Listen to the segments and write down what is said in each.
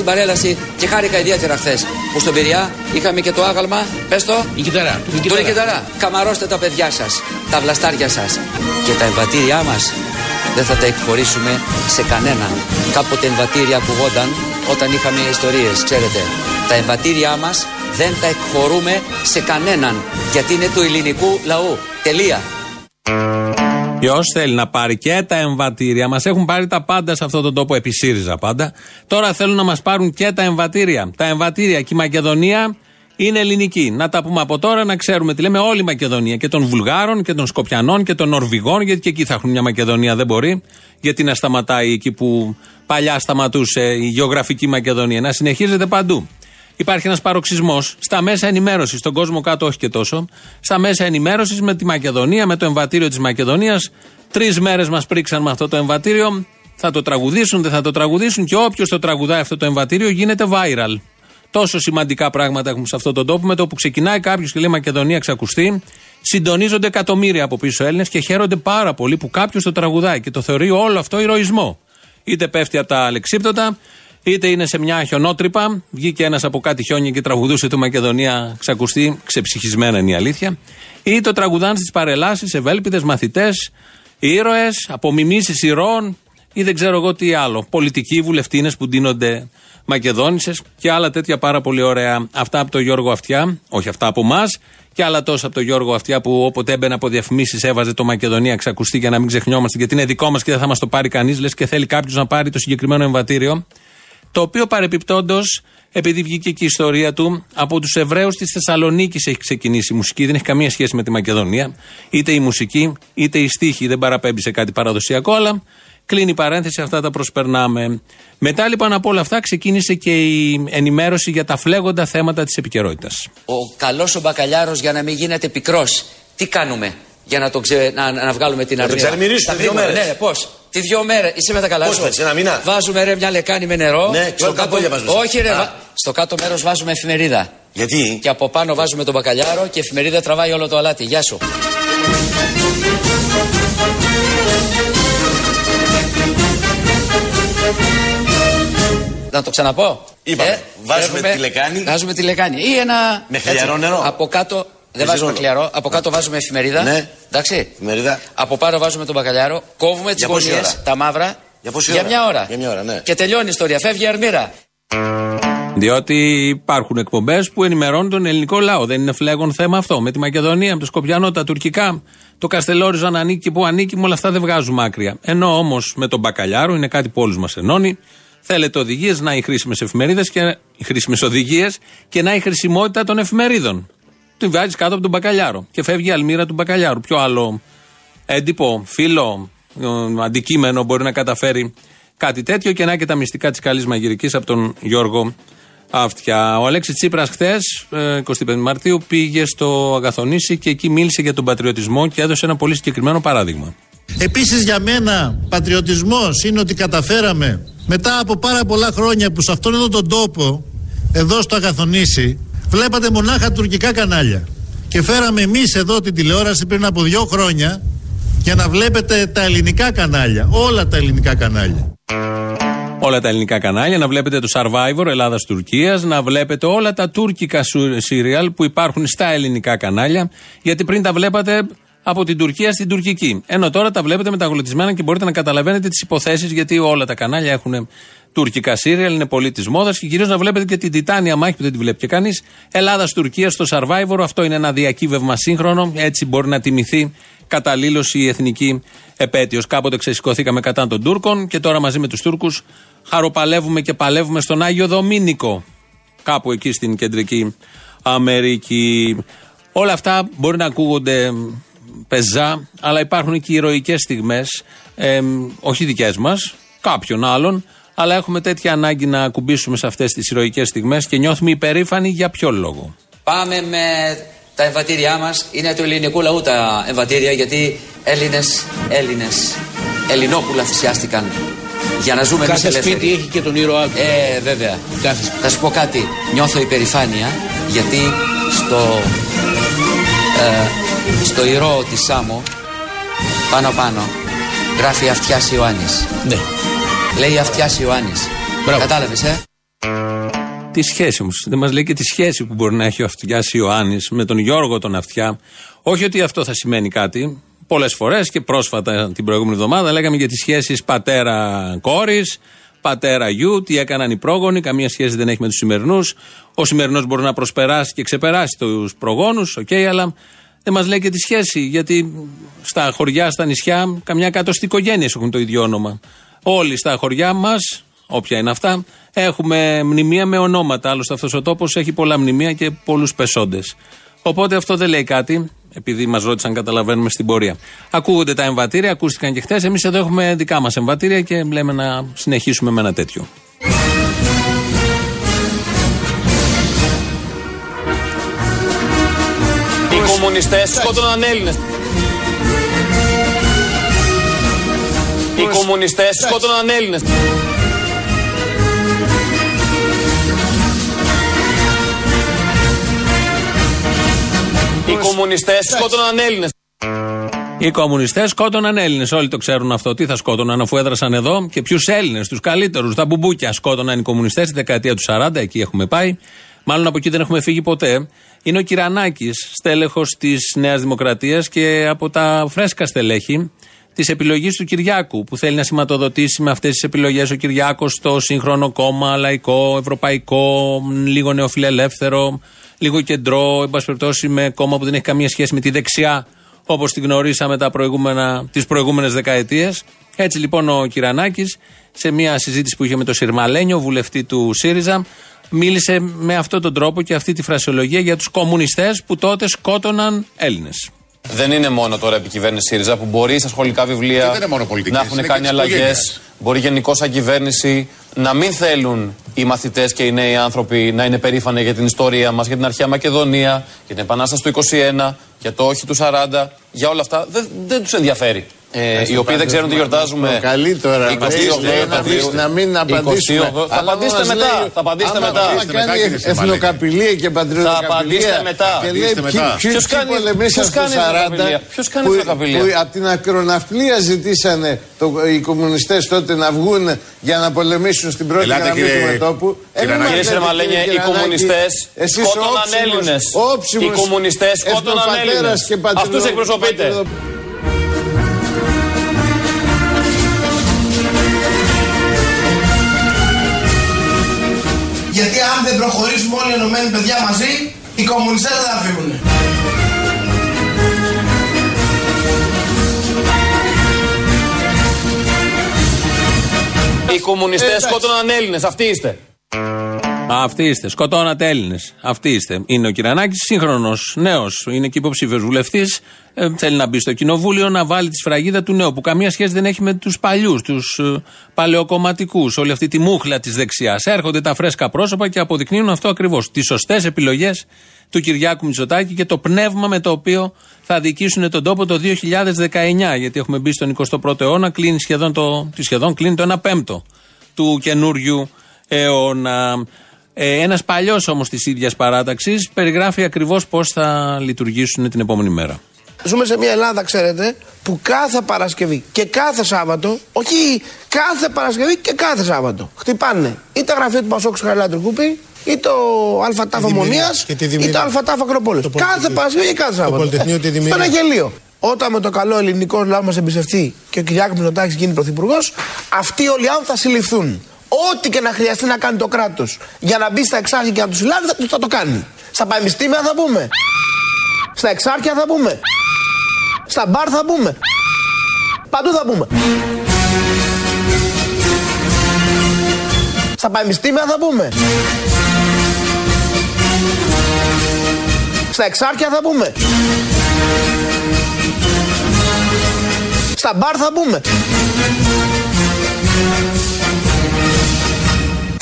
πάτε στην παρέλαση και χάρηκα ιδιαίτερα χθες που στον Πυριά είχαμε και το άγαλμα. Πες το. Η κυταρά. Το η κυταρά. Καμαρώστε τα παιδιά σας, τα βλαστάρια σας και τα εμβατήριά μας δεν θα τα εκχωρήσουμε σε κανέναν. Κάποτε εμβατήρια ακουγόταν όταν είχαμε ιστορίες, ξέρετε. Τα εμβατήριά μας δεν τα εκχωρούμε σε κανέναν γιατί είναι του ελληνικού λαού. Τελεία. Ποιος θέλει να πάρει και τα εμβατήρια, μας έχουν πάρει τα πάντα σε αυτόν τον τόπο, επί ΣΥΡΙΖΑ πάντα. Τώρα θέλουν να μας πάρουν και τα εμβατήρια. Τα εμβατήρια και η Μακεδονία είναι ελληνική. Να τα πούμε από τώρα, να ξέρουμε τι λέμε όλη η Μακεδονία. Και των Βουλγάρων και των Σκοπιανών και των Νορβηγών, γιατί και εκεί θα έχουν μια Μακεδονία, δεν μπορεί. Γιατί να σταματάει εκεί που παλιά σταματούσε η γεωγραφική Μακεδονία. Να συνεχίζεται παντού. Υπάρχει ένας παροξισμός στα μέσα ενημέρωσης, στον κόσμο κάτω όχι και τόσο. Στα μέσα ενημέρωσης με τη Μακεδονία, με το εμβατήριο της Μακεδονίας. Τρεις μέρες μας πρίξαν με αυτό το εμβατήριο. Θα το τραγουδήσουν, δεν θα το τραγουδήσουν και όποιος το τραγουδάει αυτό το εμβατήριο γίνεται viral. Τόσο σημαντικά πράγματα έχουμε σε αυτόν τον τόπο. Με το που ξεκινάει κάποιος και λέει Μακεδονία ξακουστεί, συντονίζονται εκατομμύρια από πίσω Έλληνες και χαίρονται πάρα πολύ που κάποιος το τραγουδάει και το θεωρεί όλο αυτό ηρωισμό. Είτε πέφτει από τα αλεξίπτωτα, είτε είναι σε μια χιονότρυπα. Βγήκε ένας από κάτι χιόνια και τραγουδούσε το Μακεδονία ξακουστεί, ξεψυχισμένα είναι η αλήθεια. Ή το τραγουδάνε στις παρελάσεις, ευέλπιδες μαθητές, ήρωες, απομιμήσεις ηρώων ή δεν ξέρω εγώ τι άλλο. Πολιτικοί βουλευτίνες που ντύνονται Μακεδόνισε και άλλα τέτοια πάρα πολύ ωραία. Αυτά από τον Γιώργο Αυτιά, όχι αυτά από εμά, και άλλα τόσα από τον Γιώργο Αυτιά που όποτε έμπαινε από διαφημίσεις έβαζε το Μακεδονία ξακουστεί για να μην ξεχνιόμαστε γιατί είναι δικό μας και δεν θα μας το πάρει κανείς. Λες και θέλει κάποιος να πάρει το συγκεκριμένο εμβατήριο. Το οποίο παρεπιπτόντως, επειδή βγήκε και η ιστορία του, από τους Εβραίους της Θεσσαλονίκης έχει ξεκινήσει η μουσική. Δεν έχει καμία σχέση με τη Μακεδονία. Είτε η μουσική, είτε η στίχη δεν παραπέμπει σε κάτι παραδοσιακό, αλλά Κλείνει η παρένθεση, αυτά τα προσπερνάμε. Μετά λοιπόν από όλα αυτά ξεκίνησε και η ενημέρωση για τα φλέγοντα θέματα της επικαιρότητας. Ο καλός ο μπακαλιάρος για να μην γίνεται πικρός. Τι κάνουμε για να, το ξε... να, να βγάλουμε την αρνία. Να το δύο μέρες. Ναι, πώς; Τι δύο μέρε. Είσαι με τα καλά σου; ένα μήνα; Βάζουμε ρε μια λεκάνη με νερό. Ναι, στο κάτω... Όχι ρε. Βα... Στο κάτω μέρος βάζουμε εφημερίδα. Γιατί; Και από πάνω βάζουμε τον μπακαλιάρο και η εφημερίδα τραβάει όλο το αλάτι. Γεια σου. Να το ξαναπώ. Είπαμε. Ε, βάζουμε τη λεκάνη. Βάζουμε τη λεκάνη. Ή ένα. Με χλιαρό νερό. Από κάτω. Δεν βάζουμε χλιαρό. Από κάτω βάζουμε εφημερίδα. Ναι. Εντάξει. Εφημερίδα. Από πάνω βάζουμε τον μπακαλιάρο. Κόβουμε τις γωνίες. Τα μαύρα. Για, πόση για μια ώρα. Για μια ώρα, ναι. Και τελειώνει η ιστορία. Φεύγει η αρμύρα. Διότι υπάρχουν εκπομπές που ενημερώνουν τον ελληνικό λαό. Δεν είναι φλέγον θέμα αυτό. Με τη Μακεδονία, με το Σκοπιανό, τα τουρκικά, το Καστελόριζο αν ανήκει που ανήκει, με όλα αυτά δεν βγάζουμε άκρια. Ενώ όμως με τον Μπακαλιάρο είναι κάτι που όλους μας ενώνει. Θέλετε οδηγίες να οι χρήσιμες εφημερίδες και οι χρήσιμες οδηγίες και να η χρησιμότητα των εφημερίδων. Τη βάζει κάτω από τον Μπακαλιάρο και φεύγει η αλμύρα του Μπακαλιάρου. Ποιο άλλο έντυπο, φίλο, ε, αντικείμενο μπορεί να καταφέρει κάτι τέτοιο και να και τα μυστικά της καλής μαγειρικής από τον Γιώργο Αυτιά. Ο Αλέξης Τσίπρας χθες, 25 Μαρτίου, πήγε στο Αγαθονήσι και εκεί μίλησε για τον πατριωτισμό και έδωσε ένα πολύ συγκεκριμένο παράδειγμα. Επίσης για μένα, πατριωτισμός είναι ότι καταφέραμε μετά από πάρα πολλά χρόνια που σε αυτόν εδώ τον τόπο, εδώ στο Αγαθονήσι, βλέπατε μονάχα τουρκικά κανάλια. Και φέραμε εμείς εδώ την τηλεόραση πριν από δύο χρόνια για να βλέπετε τα ελληνικά κανάλια. Όλα τα ελληνικά κανάλια όλα τα ελληνικά κανάλια, να βλέπετε το Survivor Ελλάδα-Τουρκία, να βλέπετε όλα τα τουρκικά σύριαλ που υπάρχουν στα ελληνικά κανάλια, γιατί πριν τα βλέπατε από την Τουρκία στην τουρκική. Ενώ τώρα τα βλέπετε μεταγλωτισμένα και μπορείτε να καταλαβαίνετε τις υποθέσεις, γιατί όλα τα κανάλια έχουν τουρκικά σύριαλ, είναι πολύ της μόδας και κυρίως να βλέπετε και την Τιτάνια μάχη που δεν τη βλέπει και κανείς. Ελλάδα-Τουρκία στο Survivor, αυτό είναι ένα διακύβευμα σύγχρονο, έτσι μπορεί να τιμηθεί καταλήλως η εθνική επέτειος. Κάποτε ξεσηκωθήκαμε κατά των Τούρκων και τώρα μαζί με τους Τούρκους χαροπαλεύουμε και παλεύουμε στον Άγιο Δομήνικο. Κάπου εκεί στην κεντρική Αμερική. Όλα αυτά μπορεί να ακούγονται πεζά, αλλά υπάρχουν και ηρωικές στιγμές, ε, όχι δικές μας, κάποιων άλλων, αλλά έχουμε τέτοια ανάγκη να ακουμπήσουμε σε αυτές τις ηρωικές στιγμές και νιώθουμε υπερήφανοι για ποιο λόγο. Πάμε με τα εμβατήριά μας. Είναι του ελληνικού λαού τα εμβατήρια, γιατί Έλληνες, Έλληνες, Ελληνόπουλα θυσιάστηκαν για να ζούμε Κάθε σπίτι έχει και τον ήρωά του. Ε, βέβαια. Κάθε σπίτι. Θα σου πω κάτι. Νιώθω υπερηφάνεια γιατί στο, ε, στο ηρώο της Σάμο πάνω πάνω γράφει Αυτιάς Ιωάννης. Ναι. Λέει Αυτιάς Ιωάννης. Κατάλαβες, ε; Τη σχέση μου. Δεν μας λέει και τη σχέση που μπορεί να έχει ο Αυτιάς Ιωάννης με τον Γιώργο τον Αυτιά. Όχι ότι αυτό θα σημαίνει κάτι. Πολλές φορές και πρόσφατα την προηγούμενη εβδομάδα λέγαμε για τις σχέσεις πατέρα-κόρη, πατέρα-γιου, τι έκαναν οι πρόγονοι. Καμία σχέση δεν έχει με τους σημερινούς. Ο σημερινός μπορεί να προσπεράσει και ξεπεράσει τους προγόνους, OK, okay, αλλά δεν μας λέει και τη σχέση. Γιατί στα χωριά, στα νησιά, καμιά εκατοστή οικογένειες έχουν το ίδιο όνομα. Όλοι στα χωριά μας, όποια είναι αυτά, έχουμε μνημεία με ονόματα. Άλλωστε αυτός ο τόπος έχει πολλά μνημεία και πολλούς πεσόντες. Οπότε αυτό δεν λέει κάτι, επειδή μας ρώτησαν, καταλαβαίνουμε στην πορεία. Ακούγονται τα εμβατήρια, ακούστηκαν και χθες. Εμείς εδώ έχουμε δικά μας εμβατήρια και λέμε να συνεχίσουμε με ένα τέτοιο. Κομμουνιστές σκότωναν Έλληνες. Οι κομμουνιστές σκότωναν Έλληνες. Οι κομμουνιστές σκότωναν Έλληνες. Οι κομμουνιστές σκότωναν Έλληνες. Όλοι το ξέρουν αυτό. Τι θα σκότωναν αφού έδρασαν εδώ και ποιους Έλληνες, τους καλύτερους, τα μπουμπούκια σκότωναν οι κομμουνιστές τη δεκαετία του 40. Εκεί έχουμε πάει. Μάλλον από εκεί δεν έχουμε φύγει ποτέ. Είναι ο Κυρανάκης, στέλεχος της Νέας Δημοκρατίας και από τα φρέσκα στελέχη της επιλογής του Κυριάκου, που θέλει να σηματοδοτήσει με αυτές τις επιλογές ο Κυριάκος το σύγχρονο κόμμα, λαϊκό, ευρωπαϊκό, λίγο νεοφιλελεύθερο, λίγο κεντρό, εν πάση περιπτώσει με κόμμα που δεν έχει καμία σχέση με τη δεξιά, όπως τη γνωρίσαμε τις προηγούμενες δεκαετίες. Έτσι λοιπόν ο Κυρανάκης, σε μια συζήτηση που είχε με τον Συρμαλένιο, βουλευτή του ΣΥΡΙΖΑ, μίλησε με αυτόν τον τρόπο και αυτή τη φρασιολογία για τους κομμουνιστές που τότε σκότωναν Έλληνες. Δεν είναι μόνο τώρα η κυβέρνηση ΣΥΡΙΖΑ που μπορεί στα σχολικά βιβλία να έχουν κάνει αλλαγές. Μπορεί γενικώ σαν κυβέρνηση να μην θέλουν οι μαθητές και οι νέοι άνθρωποι να είναι περήφανοι για την ιστορία μας, για την αρχαία Μακεδονία, για την Επανάσταση του 21, για το όχι του 40. Για όλα αυτά δεν, δεν τους ενδιαφέρει. Ε, οι οποίοι δεν ξέρουν τι γιορτάζουμε. Καλή τώρα. 28 Απριλίου. Να μην απαντήσουμε. Θα απαντήσετε μετά. Θα απαντήσετε μετά. Θα κάνει εθνοκαπηλεία και πατριωτικαπηλεία. Θα απαντήσετε μετά. Και λέει ποιος κάνει πολεμήσαν στο 40. Ποιος κάνει εθνοκαπηλεία; Που από την ακροναυπλία ζητήσανε οι κομμουνιστές τότε να βγουν για να πολεμήσουν στην πρώτη γραμμή του μετόπου. Κύριε Σερμαλένια, οι κομμουνιστές σκότωναν Έλληνες. Οι κομμουνιστές σκότωναν Έλληνες. Αυτούς εκπροσωπείτε. Προχωρήσουμε όλοι οι ενωμένοι παιδιά μαζί, οι κομμουνιστές δεν θα φύγουν. Οι κομμουνιστές σκότωναν Έλληνες, αυτοί είστε. Αυτοί είστε. Σκοτώνατε Έλληνες. Αυτοί είστε. Είναι ο Κυρανάκη, σύγχρονος, νέος. Είναι και υποψήφιος βουλευτής. Ε, θέλει να μπει στο κοινοβούλιο να βάλει τη σφραγίδα του νέου. Που καμία σχέση δεν έχει με τους παλιούς, τους ε, παλαιοκομματικούς. Όλη αυτή τη μούχλα της δεξιάς. Έρχονται τα φρέσκα πρόσωπα και αποδεικνύουν αυτό ακριβώς. Τις σωστές επιλογές του Κυριάκου Μητσοτάκη και το πνεύμα με το οποίο θα διοικήσουν τον τόπο το 2019. Γιατί έχουμε μπει στον 21ο αιώνα, κλείνει σχεδόν το, σχεδόν κλείνει το 1 πέμπτο του καινούριου αιώνα. Ε, Ένας παλιός όμως της ίδιας παράταξης περιγράφει ακριβώς πώς θα λειτουργήσουν την επόμενη μέρα. Ζούμε σε μια Ελλάδα, ξέρετε, που κάθε Παρασκευή και κάθε Σάββατο, όχι κάθε Παρασκευή και κάθε Σάββατο, χτυπάνε ή τα γραφεία του Πασόκου Χαριλάτρου Κούπη, ή το ΑΤΑΦ Ομονία, ή το ΑΤΑΦ Ακροπόλεω. Κάθε Παρασκευή και κάθε Σάββατο. Το Αυτό είναι γελίο. Όταν με το καλό ελληνικό λαό μας εμπιστευτεί και ο Κυριάκος Μητσοτάκης γίνει πρωθυπουργός, αυτοί όλοι οι άνθρωποι θα συλληφθούν. Ό,τι και να χρειαστεί να κάνει το κράτος για να μπει στα εξάρχεια και να τους συλλάβει, θα, θα το κάνει. Στα πανεπιστήμια θα πούμε. Στα εξάρχεια θα πούμε. Στα μπαρ θα πούμε. Παντού θα πούμε. Στα πανεπιστήμια θα πούμε. Στα εξάρχεια θα πούμε. Στα μπαρ θα πούμε.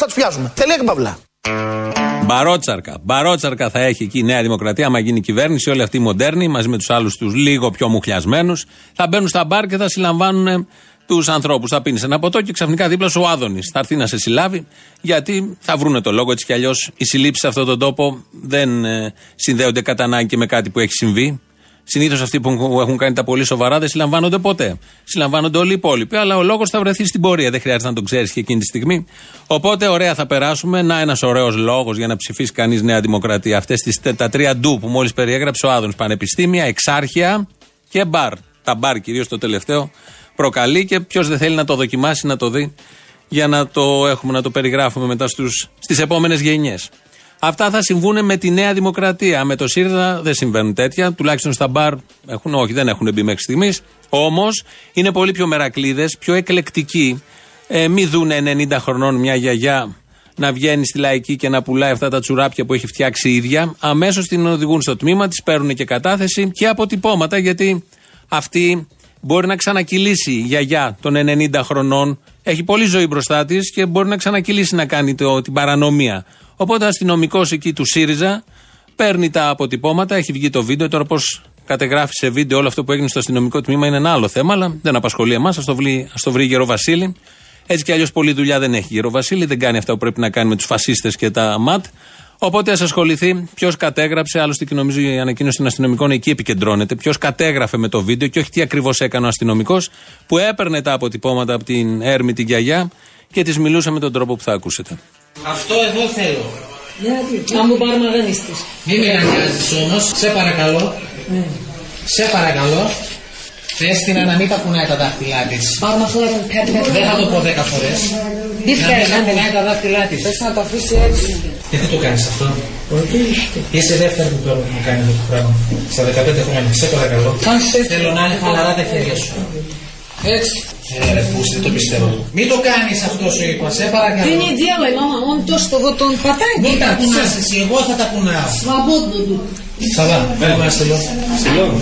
Θα τους πιάσουμε. Τελεία και παυλά. Μπαρότσαρκα. Μπαρότσαρκα θα έχει εκεί η Νέα Δημοκρατία, άμα γίνει κυβέρνηση, όλοι αυτοί οι μοντέρνοι, μαζί με τους άλλους τους λίγο πιο μουχλιασμένους, θα μπαίνουν στα μπαρ και θα συλλαμβάνουν τους ανθρώπους. Θα πίνεις ένα ποτό και ξαφνικά δίπλα σου ο Άδωνης. Θα έρθει να σε συλλάβει, γιατί θα βρούνε το λόγο έτσι κι αλλιώς. Οι συλλήψει σε αυτόν τον τόπο δεν ε, συνδέονται κατά ανάγκη και με κάτι που έχει συμβεί. Συνήθως αυτοί που έχουν κάνει τα πολύ σοβαρά δεν συλλαμβάνονται ποτέ. Συλλαμβάνονται όλοι οι υπόλοιποι. Αλλά ο λόγος θα βρεθεί στην πορεία. Δεν χρειάζεται να τον ξέρεις και εκείνη τη στιγμή. Οπότε ωραία θα περάσουμε. Να ένας ωραίος λόγος για να ψηφίσει κανείς Νέα Δημοκρατία. Αυτές τα τρία ντου που μόλις περιέγραψε ο Άδωνς. Πανεπιστήμια, εξάρχεια και μπαρ. Τα μπαρ κυρίως το τελευταίο προκαλεί και ποιος δεν θέλει να το δοκιμάσει, να το δει για να το έχουμε, να το περιγράφουμε μετά στις επόμενες γενιές. Αυτά θα συμβούν με τη Νέα Δημοκρατία. Με το ΣΥΡΙΖΑ δεν συμβαίνουν τέτοια. Τουλάχιστον στα μπαρ έχουν, όχι, δεν έχουν μπει μέχρι στιγμής. Όμως είναι πολύ πιο μερακλείδες, πιο εκλεκτικοί. Ε, μη δουν 90 χρονών μια γιαγιά να βγαίνει στη λαϊκή και να πουλάει αυτά τα τσουράπια που έχει φτιάξει η ίδια. Αμέσως την οδηγούν στο τμήμα, της παίρνουν και κατάθεση και αποτυπώματα γιατί αυτή μπορεί να ξανακυλήσει η γιαγιά των 90 χρονών. Έχει πολλή ζωή μπροστά της και μπορεί να ξανακυλήσει να κάνει το, την παρανομία. Οπότε ο αστυνομικός εκεί του ΣΥΡΙΖΑ παίρνει τα αποτυπώματα, έχει βγει το βίντεο. Τώρα πώς κατεγράφει σε βίντεο όλο αυτό που έγινε στο αστυνομικό τμήμα είναι ένα άλλο θέμα, αλλά δεν απασχολεί εμάς. Α το, βρει, το βρει Γερο Βασίλη. Έτσι κι αλλιώς πολλή δουλειά δεν έχει Γερο Βασίλη, δεν κάνει αυτά που πρέπει να κάνει με τους φασίστες και τα ΜΑΤ. Οπότε ας ασχοληθεί ποιος κατέγραψε, άλλωστε και νομίζω η ανακοίνωση των αστυνομικών εκεί επικεντρώνεται. Ποιος κατέγραφε με το βίντεο και όχι τι ακριβώς έκανε ο αστυνομικός που έπαιρνε τα αποτυπώματα από την Έρμη την Κιαγιά και τη μιλούσε με τον τρόπο που θα ακούσετε. Αυτό εδώ θέλω. Να μου πάρει μαγανίστη. Μην με νοιάζεις όμως, σε παρακαλώ. Ναι. Σε παρακαλώ. Πε την να μην τα κουνάει τα δάχτυλά της. Πάρμα χώρα Δεν θα το πω δέκα φορές. Τι Να μην τα κουνάει τα δάχτυλά της. Θες να το αφήσει έτσι. Γιατί το κάνεις αυτό. Είσαι δεύτερη που παίρνω να κάνεις αυτό το πράγμα. Στα 15 χρόνια. Σε παρακαλώ. Θέλω να είναι χαλαρά τα χέρια σου. Έτσι. Ε, ρε, πούστη, το πιστεύω. Μην το κάνει αυτό σου είπα, σε παρακαλώ. Ты не делай, мама, он то, что вот он хватает, Μην вот τα так κουνά всё. εσύ, εγώ θα τα κουνάω. Свободно тут. Σαβά, πάμε να στελώ.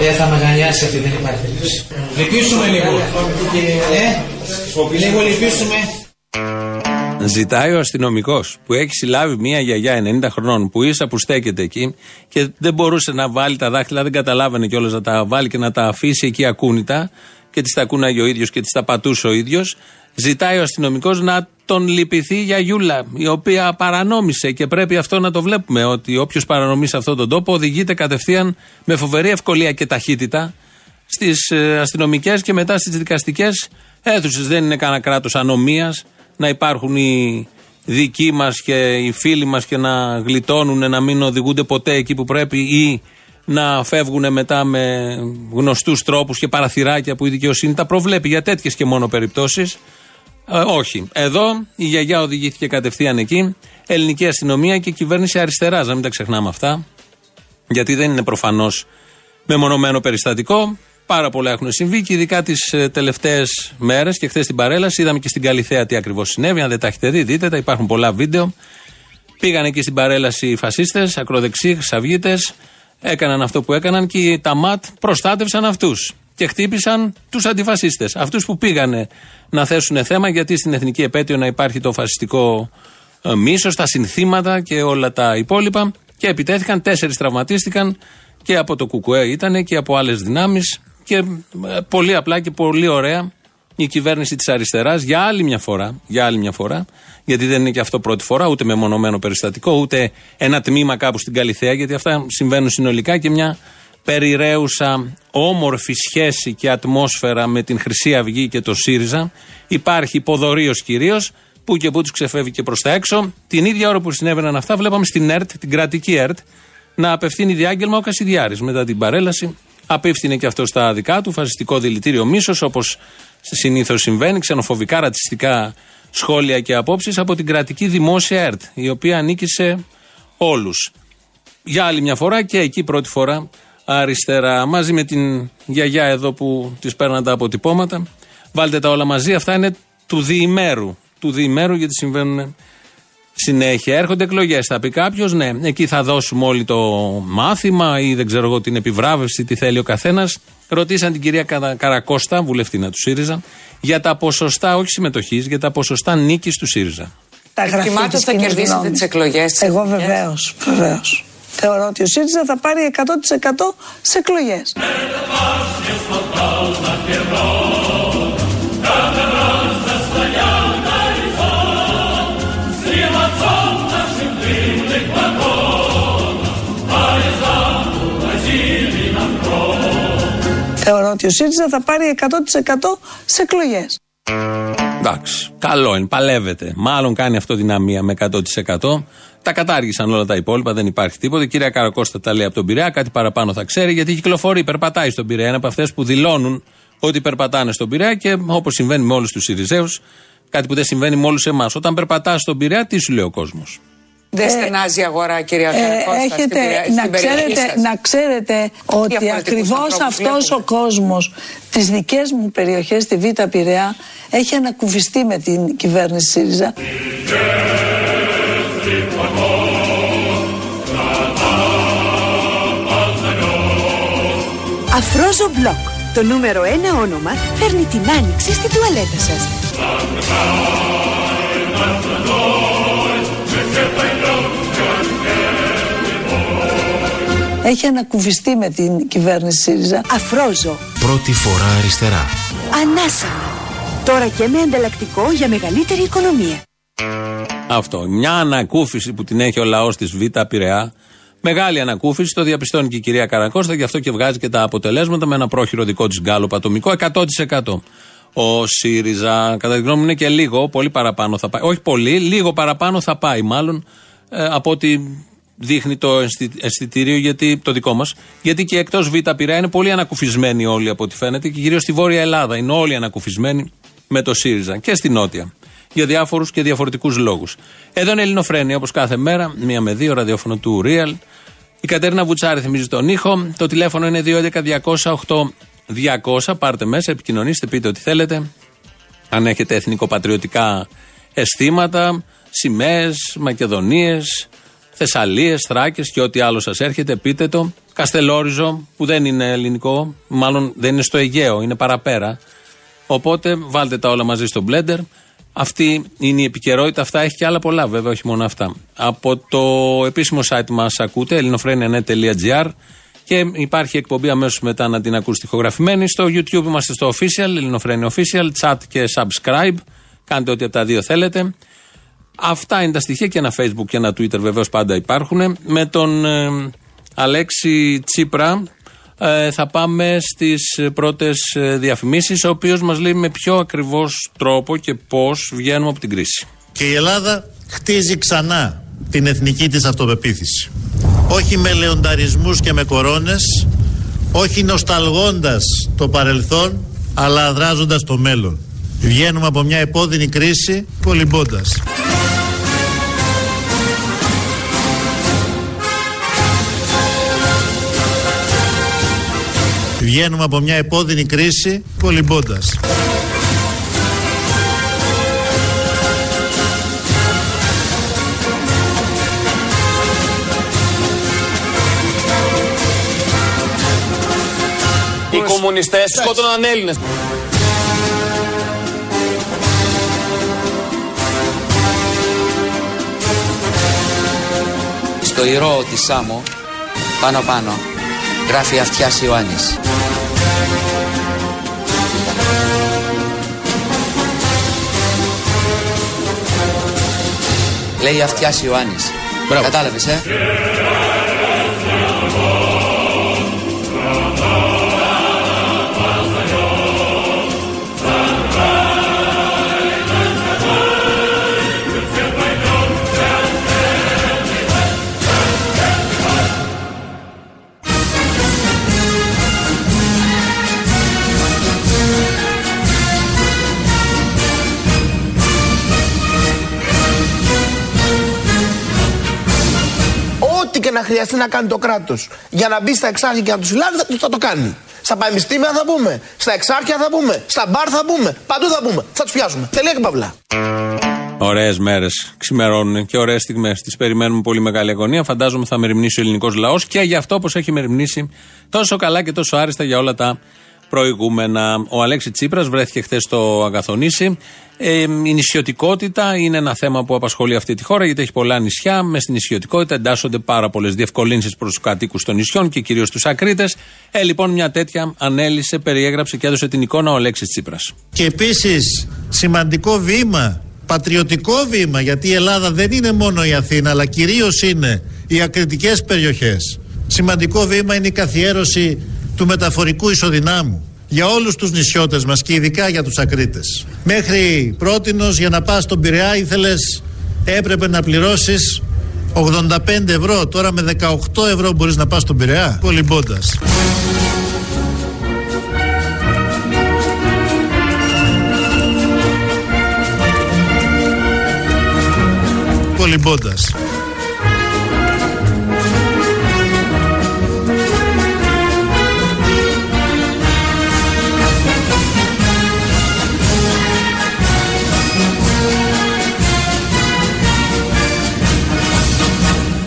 Ε, θα με γανιάσει αυτή, δεν υπάρχει περίπτωση. Λυπήσουμε λίγο. Ε, λίγο λυπήσουμε. Ζητάει ο αστυνομικό που έχει συλλάβει μια γιαγιά 90 χρονών που ίσα που στέκεται εκεί και δεν μπορούσε να βάλει τα δάχτυλα, δεν καταλάβαινε κιόλα να τα βάλει και να τα αφήσει εκεί ακούνητα και τη τα κούναγε ο ίδιος και τη τα πατούσε ο ίδιος. Ζητάει ο αστυνομικός να τον λυπηθεί για Γιούλα, η οποία παρανόμησε και πρέπει αυτό να το βλέπουμε. Ότι όποιος παρανομεί σε αυτόν τον τόπο οδηγείται κατευθείαν με φοβερή ευκολία και ταχύτητα στις αστυνομικές και μετά στις δικαστικές αίθουσες. Δεν είναι κανένα κράτος ανομίας να υπάρχουν οι δικοί μας και οι φίλοι μας και να γλιτώνουν, να μην οδηγούνται ποτέ εκεί που πρέπει ή να φεύγουν μετά με γνωστούς τρόπους και παραθυράκια που η δικαιοσύνη τα προβλέπει για τέτοιες και μόνο περιπτώσεις. Ε, όχι. Εδώ η γιαγιά οδηγήθηκε κατευθείαν εκεί. Ελληνική αστυνομία και κυβέρνηση αριστερά, να μην τα ξεχνάμε αυτά. Γιατί δεν είναι προφανώς μεμονωμένο περιστατικό. Πάρα πολλά έχουν συμβεί και ειδικά τις τελευταίες μέρες και χθες στην παρέλαση είδαμε και στην Καλιθέα τι ακριβώς συνέβη. Αν δεν τα έχετε δει, δείτε τα. Υπάρχουν πολλά βίντεο. Πήγαν εκεί στην παρέλαση οι φασίστες, ακροδεξιοί, χρυσαυγίτε. Έκαναν αυτό που έκαναν και τα ΜΑΤ προστάτευσαν αυτούς. Και χτύπησαν τους αντιφασίστες. Αυτούς που πήγανε να θέσουν θέμα γιατί στην εθνική επέτειο να υπάρχει το φασιστικό ε, μίσος, τα συνθήματα και όλα τα υπόλοιπα. Και επιτέθηκαν, τέσσερις τραυματίστηκαν και από το ΚΚΕ ήταν και από άλλες δυνάμεις. Και ε, πολύ απλά και πολύ ωραία η κυβέρνηση της αριστεράς για άλλη μια φορά, για άλλη μια φορά, γιατί δεν είναι και αυτό πρώτη φορά, ούτε μεμονωμένο περιστατικό, ούτε ένα τμήμα κάπου στην Καλιθέα, γιατί αυτά συμβαίνουν συνολικά και μια περιραίουσα όμορφη σχέση και ατμόσφαιρα με την Χρυσή Αυγή και το ΣΥΡΙΖΑ. Υπάρχει υποδορίο κυρίως, που και που τους ξεφεύγει και προς τα έξω. Την ίδια ώρα που συνέβαιναν αυτά, βλέπαμε στην ΕΡΤ, την κρατική ΕΡΤ, να απευθύνει διάγγελμα ο Κασιδιάρης μετά την παρέλαση. Απίφθινε και αυτό στα δικά του, φασιστικό δηλητήριο μίσος, όπως συνήθως συμβαίνει, ξενοφοβικά, ρατσιστικά σχόλια και απόψεις από την κρατική δημόσια ΕΡΤ, η οποία ανήκει σε όλους. Για άλλη μια φορά και εκεί πρώτη φορά αριστερά, μαζί με την γιαγιά εδώ που της παίρναν τα αποτυπώματα. Βάλτε τα όλα μαζί, αυτά είναι του διημέρου. Του διημέρου γιατί συμβαίνουν συνέχεια. Έρχονται εκλογές, θα πει κάποιος, ναι, εκεί θα δώσουμε όλοι το μάθημα ή δεν ξέρω εγώ την επιβράβευση, τι θέλει ο καθένας. Ρωτήσαν την κυρία Καρα- Καρακώστα, βουλευτήνα του ΣΥΡΙΖΑ, για τα ποσοστά, όχι συμμετοχής, για τα ποσοστά νίκης του ΣΥΡΙΖΑ. Τα γραφεία Εκτιμάτε της ότι θα κοινής κερδίσετε γνώμης. τις εκλογές τις Εγώ εθνικές; βεβαίως, βεβαίως. Θεωρώ ότι ο ΣΥΡΙΖΑ θα πάρει 100% σε εκλογές. Θεωρώ ότι ο ΣΥΡΙΖΑ θα πάρει 100% σε εκλογές. Εντάξει, καλό είναι, παλεύεται. Μάλλον κάνει αυτό δυναμία με 100%. Τα κατάργησαν όλα τα υπόλοιπα, δεν υπάρχει τίποτα. Η κυρία Καρακώστα τα λέει από τον Πειραιά, κάτι παραπάνω θα ξέρει, γιατί κυκλοφορεί, περπατάει στον Πειραιά. Είναι από αυτές που δηλώνουν ότι περπατάνε στον Πειραιά και όπως συμβαίνει με όλους τους Σιριζέους, κάτι που δεν συμβαίνει με όλους εμάς. Όταν περπατάς στον Πειραιά, τι σου λέει ο κόσμος; Δεν στενάζει η αγορά, κυρία Καρακώστα, έχετε, στην, Πειραιά- να, στην περιοχή ξέρετε, σας. να ξέρετε ότι διαφορετικούς ακριβώς ανθρώπους αυτός ο βλέπουμε. κόσμος τις δικές μου περιοχές στη Β' Πειραιά έχει ανακουφιστεί με την κυβέρνηση ΣΥΡΙΖΑ. Αφρόζο Μπλοκ. Το νούμερο ένα όνομα φέρνει την άνοιξη στην τουαλέτα σας. Έχει ανακουφιστεί με την κυβέρνηση ΣΥΡΙΖΑ. Αφρόζο. Πρώτη φορά αριστερά. Ανάσανα. Τώρα και με ανταλλακτικό για μεγαλύτερη οικονομία. Αυτό. Μια ανακούφιση που την έχει ο λαός της Β' Πειραιά. Μεγάλη ανακούφιση, το διαπιστώνει και η κυρία Καρακώστα, γι' αυτό και βγάζει και τα αποτελέσματα με ένα πρόχειρο δικό της γκάλωπ ατομικό 100%. Ο ΣΥΡΙΖΑ, κατά τη γνώμη μου, είναι και λίγο, πολύ παραπάνω θα πάει. Όχι πολύ, λίγο παραπάνω θα πάει, μάλλον ε, από ό,τι δείχνει το αισθη- αισθητήριο γιατί, το δικό μα. Γιατί και εκτό Β' Πειραιά είναι πολύ ανακουφισμένοι όλοι από ό,τι φαίνεται και κυρίω στη Βόρεια Ελλάδα. Είναι όλοι ανακουφισμένοι με το ΣΥΡΙΖΑ και στη Νότια. Για διάφορου και διαφορετικού λόγου. Εδώ είναι Ελληνοφρένια όπω κάθε μέρα, μία με δύο, ραδιόφωνο του Real. Η Κατέρινα Βουτσάρη θυμίζει τον ήχο. Το τηλέφωνο είναι 211-208-200. Πάρτε μέσα, επικοινωνήστε, πείτε ό,τι θέλετε. Αν έχετε εθνικοπατριωτικά αισθήματα, σημαίε, Μακεδονίε, Θεσσαλίες, Θράκες και ό,τι άλλο σας έρχεται, πείτε το. Καστελόριζο, που δεν είναι ελληνικό, μάλλον δεν είναι στο Αιγαίο, είναι παραπέρα. Οπότε βάλτε τα όλα μαζί στο blender. Αυτή είναι η επικαιρότητα. Αυτά έχει και άλλα πολλά, βέβαια, όχι μόνο αυτά. Από το επίσημο site μας ακούτε, ελληνοφρένια.net.gr και υπάρχει εκπομπή αμέσως μετά να την ακούσει τυχογραφημένη. Στο YouTube είμαστε στο official, Ελληνοφρένια official, chat και subscribe. Κάντε ό,τι από τα δύο θέλετε. Αυτά είναι τα στοιχεία και ένα Facebook και ένα Twitter βεβαίως πάντα υπάρχουν. Με τον ε, Αλέξη Τσίπρα ε, θα πάμε στις ε, πρώτες ε, διαφημίσεις ο οποίος μας λέει με ποιο ακριβώς τρόπο και πώς βγαίνουμε από την κρίση. Και η Ελλάδα χτίζει ξανά την εθνική της αυτοπεποίθηση. Όχι με λεονταρισμούς και με κορώνες, όχι νοσταλγώντας το παρελθόν, αλλά αδράζοντας το μέλλον. Βγαίνουμε από μια επώδυνη κρίση κολυμπώντας. Βγαίνουμε από μια επώδυνη κρίση κολυμπώντας. Οι κομμουνιστές σκότωναν Έλληνες. Στο ηρώ της Σάμο, πάνω πάνω, γράφει Αυτιάς Ιωάννης. Λέει Αυτιάς Ιωάννης. Κατάλαβες, ε; Και να χρειαστεί να κάνει το κράτος για να μπει στα εξάρχεια και να του συλλάβει, θα, θα το κάνει. Στα πανεπιστήμια θα πούμε, στα εξάρχεια θα πούμε, στα μπαρ θα πούμε, παντού θα πούμε. Θα τους πιάσουμε. Τελεία και παυλά. Ωραίες μέρες ξημερώνουν και ωραίες στιγμές. Τις περιμένουμε πολύ μεγάλη αγωνία. Φαντάζομαι θα μεριμνήσει ο ελληνικός λαός και γι' αυτό όπως έχει μεριμνήσει τόσο καλά και τόσο άριστα για όλα τα προηγούμενα. Ο Αλέξη Τσίπρας βρέθηκε χθες στο Αγαθονήσι. Ε, η νησιωτικότητα είναι ένα θέμα που απασχολεί αυτή τη χώρα γιατί έχει πολλά νησιά. Μες στην νησιωτικότητα εντάσσονται πάρα πολλές διευκολύνσεις προς τους κατοίκους των νησιών και κυρίως τους ακρίτες. Ε, λοιπόν, μια τέτοια ανέλησε, περιέγραψε και έδωσε την εικόνα ο Αλέξης Τσίπρας. Και επίσης σημαντικό βήμα, πατριωτικό βήμα, γιατί η Ελλάδα δεν είναι μόνο η Αθήνα, αλλά κυρίως είναι οι ακριτικές περιοχές. Σημαντικό βήμα είναι η καθιέρωση του μεταφορικού ισοδυνάμου για όλους τους νησιώτες μας και ειδικά για τους ακρίτες. Μέχρι πρότινος για να πας στον Πειραιά ήθελες έπρεπε να πληρώσεις 85 ευρώ. Τώρα με 18 ευρώ μπορείς να πας στον Πειραιά. Κολυμπώντας. Κολυμπώντας.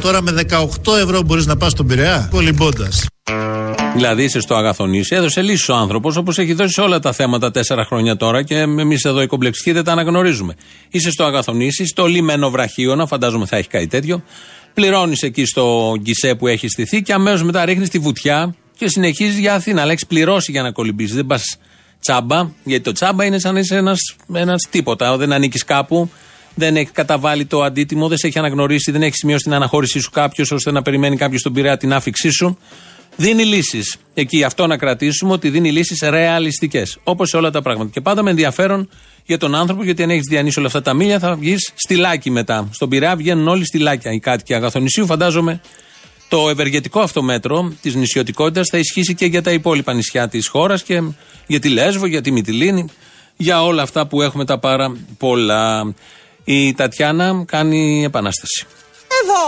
Τώρα με 18 ευρώ μπορείς να πας στον Πειραιά. Κολυμπώντας. Δηλαδή είσαι στο αγαθονήσι, έδωσε λύσει ο άνθρωπος όπως έχει δώσει σε όλα τα θέματα τέσσερα χρόνια τώρα και εμείς εδώ οι κομπλεξικοί δεν τα αναγνωρίζουμε. Είσαι στο αγαθονήσι, στο λίμενο βραχίωνα, φαντάζομαι θα έχει κάτι τέτοιο. Πληρώνεις εκεί στο γκισέ που έχει στηθεί και αμέσως μετά ρίχνεις τη βουτιά και συνεχίζεις για Αθήνα. Αλλά έχει πληρώσει για να κολυμπήσεις. Δεν πας τσάμπα, γιατί το τσάμπα είναι σαν να είσαι ένας τίποτα. Δεν ανήκεις κάπου, δεν έχει καταβάλει το αντίτιμο, δεν σε έχει αναγνωρίσει, δεν έχει σημειώσει την αναχώρησή σου κάποιος ώστε να περιμένει κάποιος τον πειραιά την άφηξή σου. Δίνει λύσεις. Εκεί αυτό να κρατήσουμε ότι δίνει λύσεις ρεαλιστικές. Όπως σε όλα τα πράγματα. Και πάντα με ενδιαφέρον για τον άνθρωπο, γιατί αν έχεις διανύσει όλα αυτά τα μίλια, θα βγεις στη Λάκη μετά. Στον Πειραιά βγαίνουν όλοι στη Λάκια οι κάτοικοι Αγαθονησίου. Φαντάζομαι το ευεργετικό αυτό μέτρο της νησιωτικότητας θα ισχύσει και για τα υπόλοιπα νησιά της χώρας και για τη Λέσβο, για τη Μυτιλίνη, για όλα αυτά που έχουμε τα πάρα πολλά. Η Τατιάνα κάνει επανάσταση. Εδώ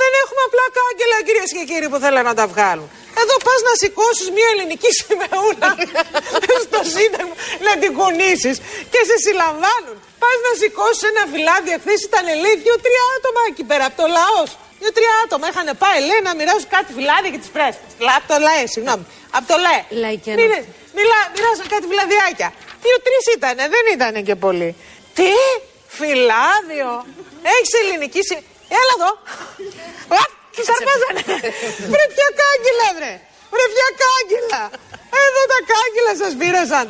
δεν έχουμε απλά κάγκελα, κυρίες και κύριοι, που θέλουν να τα βγάλουν. Εδώ πας να σηκώσεις μια ελληνική σημεούλα στο Σύνταγμα, να την κουνήσεις και σε συλλαμβάνουν. Πας να σηκώσεις ένα φυλάδι, εχθές ήταν λέει δύο-τρία άτομα εκεί πέρα από το λαός. Δύο-τρία άτομα είχαν πάει, λέει, να μοιράσουν κάτι φυλάδι για τις πρέσβε. Από το ΛΑΕ, συγγνώμη. Από το ΛΑΕ. Μιλά, μοιράσαν κάτι φυλαδιάκια. Δύο-τρει ήταν, δεν ήταν και πολύ. Τι, φυλάδιο. Έχεις ελληνική σημαία. Έλα εδώ. Τι σαρπάζανε. Βρε ποια κάγκελα, βρε. Βρε ποια κάγκελα. Εδώ τα κάγκελα σας πήρασαν.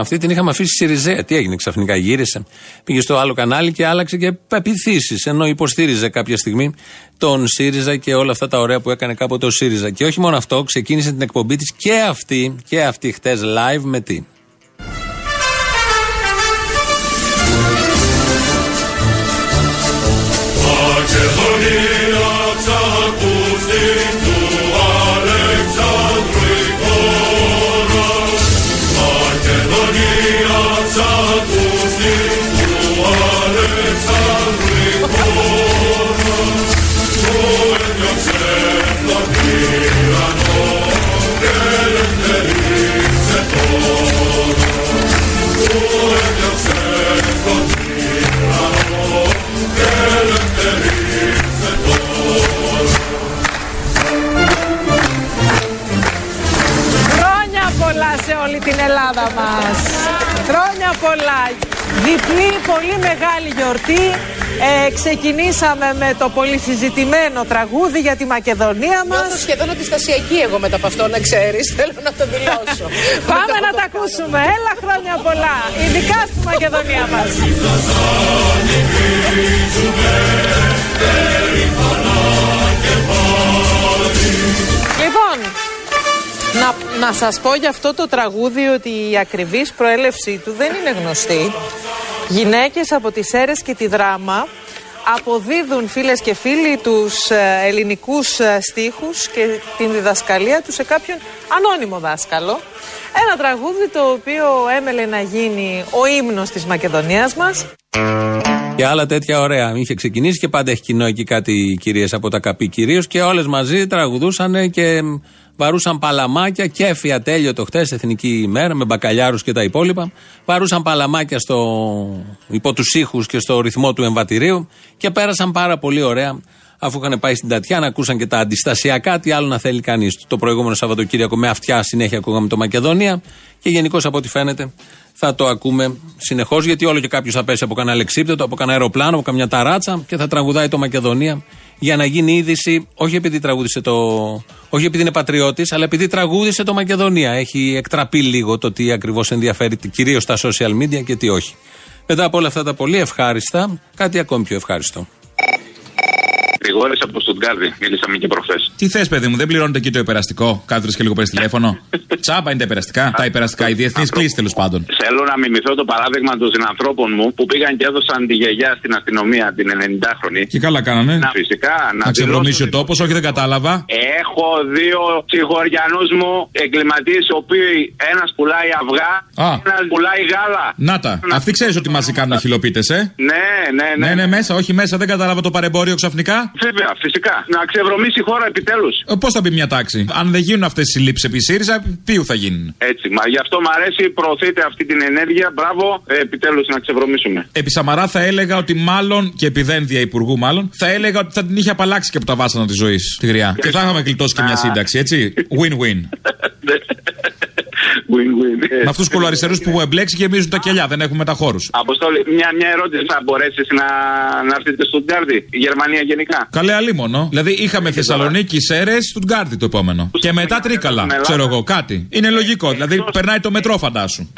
Αυτή την είχαμε αφήσει Σιριζέα. Τι έγινε ξαφνικά, γύρισε. Πήγε στο άλλο κανάλι και άλλαξε και πεπιθήσεις. Ενώ υποστήριζε κάποια στιγμή τον ΣΥΡΙΖΑ και όλα αυτά τα ωραία που έκανε κάποτε ο ΣΥΡΙΖΑ. Και όχι μόνο αυτό, ξεκίνησε την εκπομπή της και αυτή, και αυτή χτες live με τι; Την Ελλάδα μας. Χρόνια πολλά. Διπλή πολύ μεγάλη γιορτή. Ε, ξεκινήσαμε με το πολύ συζητημένο τραγούδι για τη Μακεδονία μας. Νιώθω σχεδόν αντιστασιακή εγώ μετά από αυτό να ξέρεις. Θέλω να το δηλώσω. Πάμε να τα ακούσουμε. Έλα χρόνια πολλά. Ειδικά στη Μακεδονία μας. Να, να σας πω για αυτό το τραγούδι ότι η ακριβής προέλευσή του δεν είναι γνωστή. Γυναίκες από τις αίρες και τη δράμα αποδίδουν φίλες και φίλοι τους ε, ελληνικούς ε, στίχους και την διδασκαλία τους σε κάποιον ανώνυμο δάσκαλο. Ένα τραγούδι το οποίο έμελε να γίνει ο ύμνος της Μακεδονίας μας. Και άλλα τέτοια ωραία. Είχε ξεκινήσει και πάντα έχει κοινό εκεί κάτι κυρίες από τα καπί κυρίως και όλες μαζί τραγουδούσαν και Βαρούσαν παλαμάκια και έφυγε το χτες, Εθνική ημέρα, με μπακαλιάρους και τα υπόλοιπα. Βαρούσαν παλαμάκια στο, υπό τους ήχους και στο ρυθμό του εμβατηρίου και πέρασαν πάρα πολύ ωραία. Αφού είχαν πάει στην Τατιάνα, ακούσαν και τα αντιστασιακά, τι άλλο να θέλει κανείς. Το προηγούμενο Σαββατοκύριακο με αυτιά συνέχεια ακούγαμε το Μακεδονία και γενικώς από ό,τι φαίνεται θα το ακούμε συνεχώς γιατί όλο και κάποιος θα πέσει από κανένα λεξίπτετο, από κανένα αεροπλάνο, από καμιά ταράτσα και θα τραγουδάει το Μακεδονία για να γίνει είδηση, όχι επειδή τραγούδισε το. Όχι επειδή είναι πατριώτης, αλλά επειδή τραγούδισε το Μακεδονία. Έχει εκτραπεί λίγο το τι ακριβώς ενδιαφέρει κυρίως στα social media και τι όχι. Μετά από όλα αυτά τα πολύ ευχάριστα, κάτι ακόμη πιο ευχάριστο. Γρηγόρη από Στουτγκάρδη. Μίλησαμε και προχθές. Τι θες, παιδί μου, δεν πληρώνεται εκεί το υπεραστικό; Κάθεται και λίγο παίρνεις τηλέφωνο; Τσάμπα είναι τα υπεραστικά. τα υπεραστικά, οι διεθνείς κλήσεις τέλος πάντων. Θέλω να μιμηθώ το παράδειγμα των συνανθρώπων μου που πήγαν και έδωσαν τη γιαγιά στην αστυνομία την 90χρονη. Και καλά κάνανε. Να φυσικά να, Να ξεβρωμίσει ο τόπος, όχι δεν κατάλαβα. Έχω δύο συγχωριανούς μου εγκληματίες, οι οποίοι ένας πουλάει αυγά, Α. ένας πουλάει γάλα. Να τα. Αυτοί ξέρεις ότι μαζί κάνουν αχυλοπίτε, ε; Ναι, ναι, ναι. Ναι, ναι, μέσα, όχι μέσα, δεν κατάλαβα το παρεμπόριο ξαφνικά. Βέβαια, φυσικά. Να ξεβρωμίσει η χώρα επιτέλους. Πώς θα μπει μια τάξη; Αν δεν γίνουν αυτές οι συλλήψει επί ΣΥΡΙΖΑ, ποιου θα γίνουν; Έτσι, μα γι' αυτό μου αρέσει, προωθείτε αυτή την ενέργεια. Μπράβο, ε, επιτέλους να ξεβρωμίσουμε. Επί Σαμαρά θα έλεγα ότι μάλλον, και επί δένδια υπουργού μάλλον, θα έλεγα ότι θα την είχε απαλλάξει και από τα βάσανα της ζωής τη γριά. Και θα είχαμε γλιτώσει και μια σύνταξη, έτσι; Win-win. Win-win. Με αυτούς τους κολοαριστερούς που μου εμπλέξει γεμίζουν τα κελιά, δεν έχουμε μεταχώρους. Αποστόλη, μια, μια ερώτηση. Θα μπορέσεις να, να έρθετε στο Τζάρντι, η Γερμανία γενικά; Καλέ αλίμονο. Δηλαδή είχαμε Θεσσαλονίκη, Σέρες, Στουτγκάρδι το επόμενο. Και μετά Τρίκαλα. Ξέρω εγώ κάτι. Είναι λογικό. Δηλαδή περνάει το μετρό, φαντάσου.